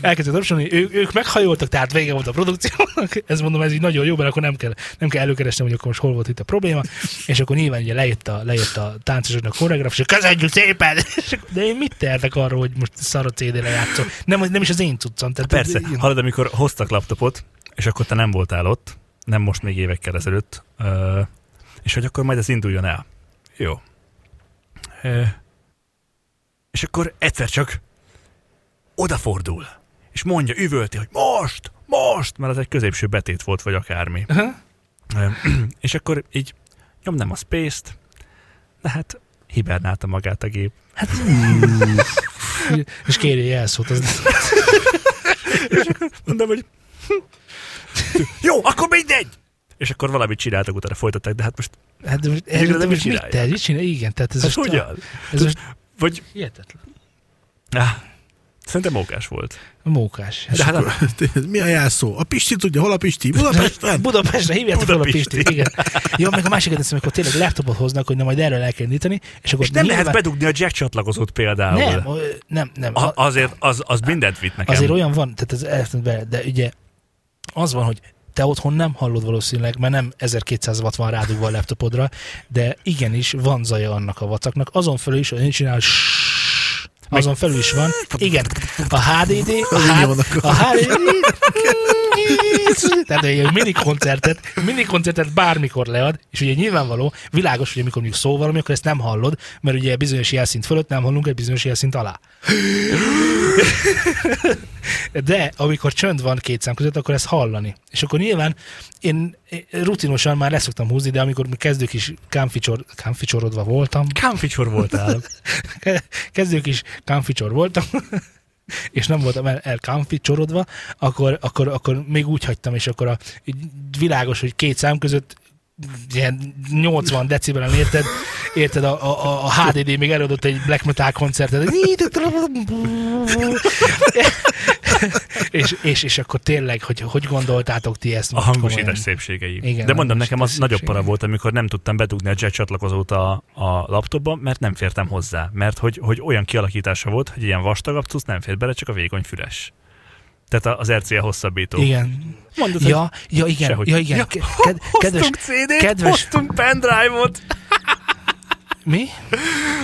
elkezdett tapsolni, ő, ők meghajoltak, tehát vége volt a produkciónak. Ez mondom, ez így nagyon jó, mert akkor nem kell, nem kell előkeresnem, hogy akkor most hol volt itt a probléma. És akkor nyilván ugye lejött a, lejött a táncosoknak a koreograf, és köszönjük szépen! De én mit tehetek arról, hogy most szar a CD-re játszom? Nem, nem is az én cuccom. Tehát Persze, ilyen- hallod, amikor hoztak laptopot, és akkor te nem voltál ott, nem most még évekkel ezelőtt, és hogy akkor majd ez induljon el. Jó. És akkor egyszer csak odafordul, és mondja, üvölti, hogy most, most, mert az egy középső betét volt, vagy akármi. Ö, és akkor így nyomnám a space-t, de hát hibernálta magát a gép. Hát, és kéri jelszót. Az... Mondom, hogy jó, akkor mindegy! És akkor valamit csináltak, utána folytatták, de hát most Hát de most, És ez, igazán de mit te? Mit csinál? Igen, tehát ez ez most, hogyan? ez most Vagy hihetetlen. ah, szerintem mókás volt. Mókás. De hát akkor, mi a jelszó? A Pisti tudja, hol a Pisti? Budapesten? Budapestre hívjátok fel a Budapesti. Pistit, igen. Jó, meg a másikat teszem, amikor tényleg laptopot hoznak, hogy na majd erről el kell indítani, és akkor És nem nyilván- lehet bedugni a jack csatlakozót például. Nem, nem, nem. A, azért az, az mindent vitt nekem. Azért olyan van, tehát ez eltűnt bele, de ugye az van, hogy te otthon nem hallod valószínűleg, mert nem 1200 watt van rádugva a laptopodra, de igenis van zaja annak a vacaknak. Azon felül is, hogy én csinál azon felül is van. Igen, a HDD, a, H- a HDD, tehát egy mini koncertet, mini koncertet bármikor lead, és ugye nyilvánvaló, világos, hogy amikor mondjuk szó valami, akkor ezt nem hallod, mert ugye bizonyos jelszint fölött nem hallunk egy bizonyos jelszint alá. De amikor csönd van két szám között, akkor ezt hallani. És akkor nyilván én rutinosan már leszoktam húzni, de amikor mi kezdők is kámficsor, kámficsorodva voltam, Kámficsor voltál. kezdők is kámficsor voltam, és nem voltam el, el kámficsorodva, akkor, akkor, akkor még úgy hagytam, és akkor a, világos, hogy két szám között ilyen 80 decibelen érted, érted, a, a, a HDD még előadott egy black metal koncertet, és, és, és akkor tényleg, hogy hogy gondoltátok ti ezt? A hangosítás komolyan? szépségei. Igen, De mondom, nekem az hangosítás nagyobb para szépségei. volt, amikor nem tudtam bedugni a jack csatlakozót a, a laptopba, mert nem fértem hozzá. Mert hogy, hogy olyan kialakítása volt, hogy ilyen vastagabb cucc nem fér bele, csak a vékony füles. Tehát az RCA hosszabbító. Igen. Mondod, Ja, ja, igen, Sehogy. ja, igen. Ja, Ke- ked- kedves, CD-t, kedves- hoztunk pendrive-ot. mi?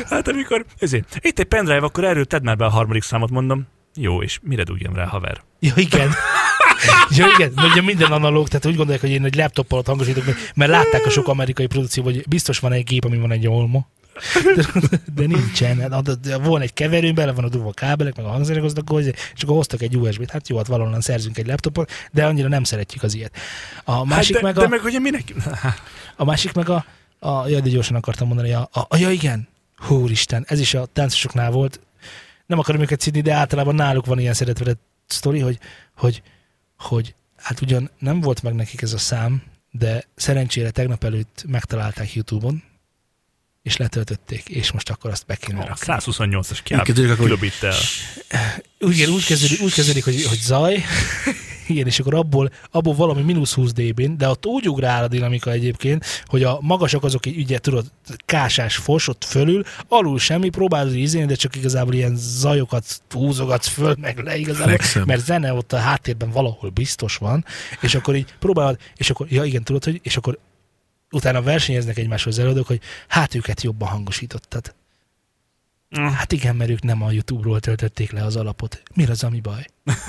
Hát amikor, ezért, itt egy pendrive, akkor erről tedd már be a harmadik számot, mondom. Jó, és mire dugjam rá, haver? Ja, igen. Ja, igen, mert ugye minden analóg, tehát úgy gondolják, hogy én egy laptoppal ott hangosítok, mert- látták a sok amerikai produkció, hogy biztos van egy gép, ami van egy olmo. De, de nincsen. Hát, de- de Van egy keverő, bele van a dugva a kábelek, meg a hangszerek hoztak hozzá, és akkor hoztak egy USB-t. Hát jó, hát valahonnan szerzünk egy laptopot, de annyira nem szeretjük az ilyet. A másik hát de, meg de a... meg ugye minek? A másik meg a, a jaj, de gyorsan akartam mondani, a, a, a ja igen, húristen, ez is a táncosoknál volt, nem akarom őket szidni, de általában náluk van ilyen szeretvedett sztori, hogy, hogy, hogy hát ugyan nem volt meg nekik ez a szám, de szerencsére tegnap előtt megtalálták Youtube-on, és letöltötték, és most akkor azt be kéne rakni. 128-as Úgy kezdődik, akkor, hogy kilobittel. Úgy, úgy, kezdődik, úgy kezdődik, hogy, hogy zaj, igen, és akkor abból, abból valami mínusz 20 dB-n, de ott úgy ugrál a dinamika egyébként, hogy a magasak azok így, ugye tudod, kásás fos ott fölül, alul semmi, próbálod ízélni, de csak igazából ilyen zajokat húzogatsz föl, meg le igazából, Flexem. mert zene ott a háttérben valahol biztos van, és akkor így próbálod, és akkor, ja igen, tudod, hogy, és akkor utána versenyeznek egymáshoz az előadók, hogy hát őket jobban hangosítottad. Mm. Hát igen, mert ők nem a YouTube-ról töltötték le az alapot. Mi az, ami baj?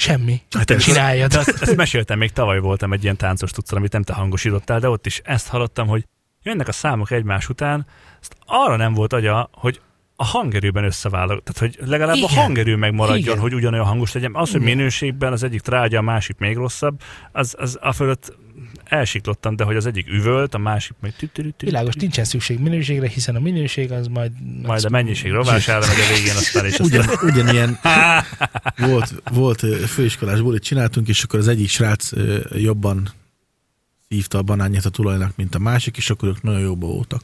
Semmi. Hát csináljad. De ezt, ezt meséltem, még tavaly voltam egy ilyen táncos tudszal, amit nem te hangosítottál, de ott is ezt hallottam, hogy jönnek a számok egymás után, azt arra nem volt agya, hogy a hangerőben összeválok. Tehát, hogy legalább Igen. a hangerő megmaradjon, Igen. hogy ugyanolyan hangos legyen. Az, hogy Igen. minőségben az egyik trágya, a másik még rosszabb, az, az a fölött elsiklottam, de hogy az egyik üvölt, a másik meg tütürütü. Világos, nincsen szükség minőségre, hiszen a minőség az majd... Majd a mennyiség rovására megy a végén, aztán és Ugyan, ugyanilyen volt, volt főiskolás bulit csináltunk, és akkor az egyik srác jobban szívta a banányát a tulajnak, mint a másik, és akkor ők nagyon jóba voltak.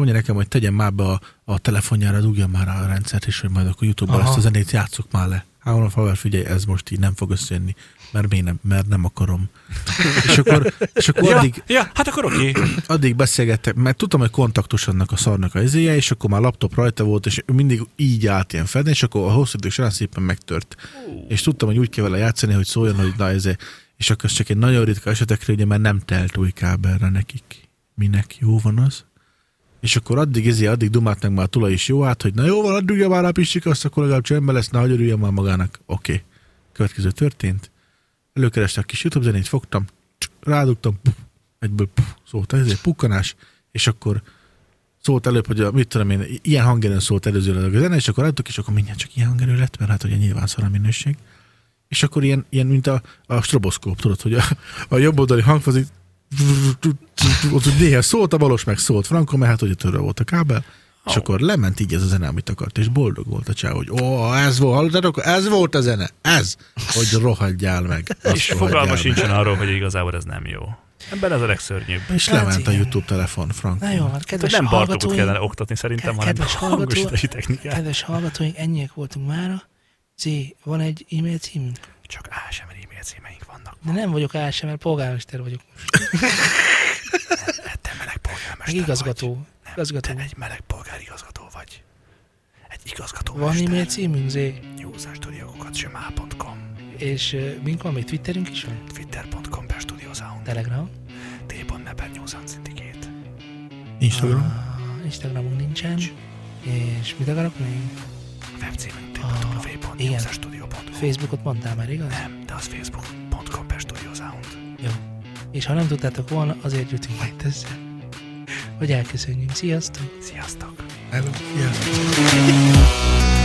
Mondja nekem, hogy tegyem már be a, a telefonjára, dugjon már a rendszert, és hogy majd akkor YouTube-ban ezt a zenét játsszuk már le. Hát mondom, Faver, figyelj, ez most így nem fog összejönni, mert még nem, mert nem akarom. és akkor, és akkor Ja, addig, ja, hát akkor oké. addig beszélgettek, mert tudtam, hogy kontaktus annak a szarnak a izéje, és akkor már laptop rajta volt, és mindig így állt ilyen fedni, és akkor a hosszú idő során szépen megtört. És tudtam, hogy úgy kell vele játszani, hogy szóljon, hogy na ez és akkor ez csak egy nagyon ritka esetekre, ugye már nem telt új kábelre nekik. Minek jó van az? És akkor addig izé, addig dumált meg már a tulaj is jó át, hogy na jó van, addig már a pisik, azt akkor legalább csöndben lesz, ne hagyja már magának. Oké. Okay. Következő történt. Előkerestem a kis YouTube zenét, fogtam, rádugtam, egyből puf, szólt ez egy pukkanás, és akkor szólt előbb, hogy a, mit tudom én, ilyen hangerőn szólt előzőleg a zene, és akkor adtuk, és akkor mindjárt csak ilyen hangerő lett, mert hát ugye nyilván szar a minőség. És akkor ilyen, ilyen mint a, a stroboszkóp, tudod, hogy a, a jobb oldali hangfazik ott néha szólt, a valós meg szólt Franco, mert hát ugye törve volt a kábel, és Ó. akkor lement így ez a zene, amit akart, és boldog volt a csáv, hogy ó, ez volt, hallottatok? Ez volt a zene, ez, hogy rohadjál meg. És fogalma sincsen arról, hogy igazából ez nem jó. Ebben ez a legszörnyűbb. És Hát lement a igen. YouTube telefon, Franco. Na jó, hát kedves nem hallgatóink, kellene oktatni szerintem, hanem kedves hallgató- hangosítási technikát. kedves hallgatóink, ennyiek voltunk mára. Zé, van egy e-mail címünk? Csak ASMR e-mail címeink. De nem vagyok ASMR, polgármester vagyok. Te meleg Meg polgármester igazgató. vagy. Nem, Igazgató. Te egy meleg polgárigazgató vagy. Egy igazgató Van e-mail címünk, Zé? Newsastudiokokat.com És uh, mink van még? Twitterünk is van? Twitter.com per Studio Sound Telegram? T.me per New Sound Syndicate Instagram. Ah, Instagramunk nincsen. És mit akarok még? Webcímünk Ah, igen. www.newsastudio.hu Facebookot mondtál már, igaz? Nem, de az Sound. Jó. És ha nem tudtátok volna, azért jöttünk majd ezzel. Hogy elköszönjünk. Sziasztok! Sziasztok! Hello. Yeah.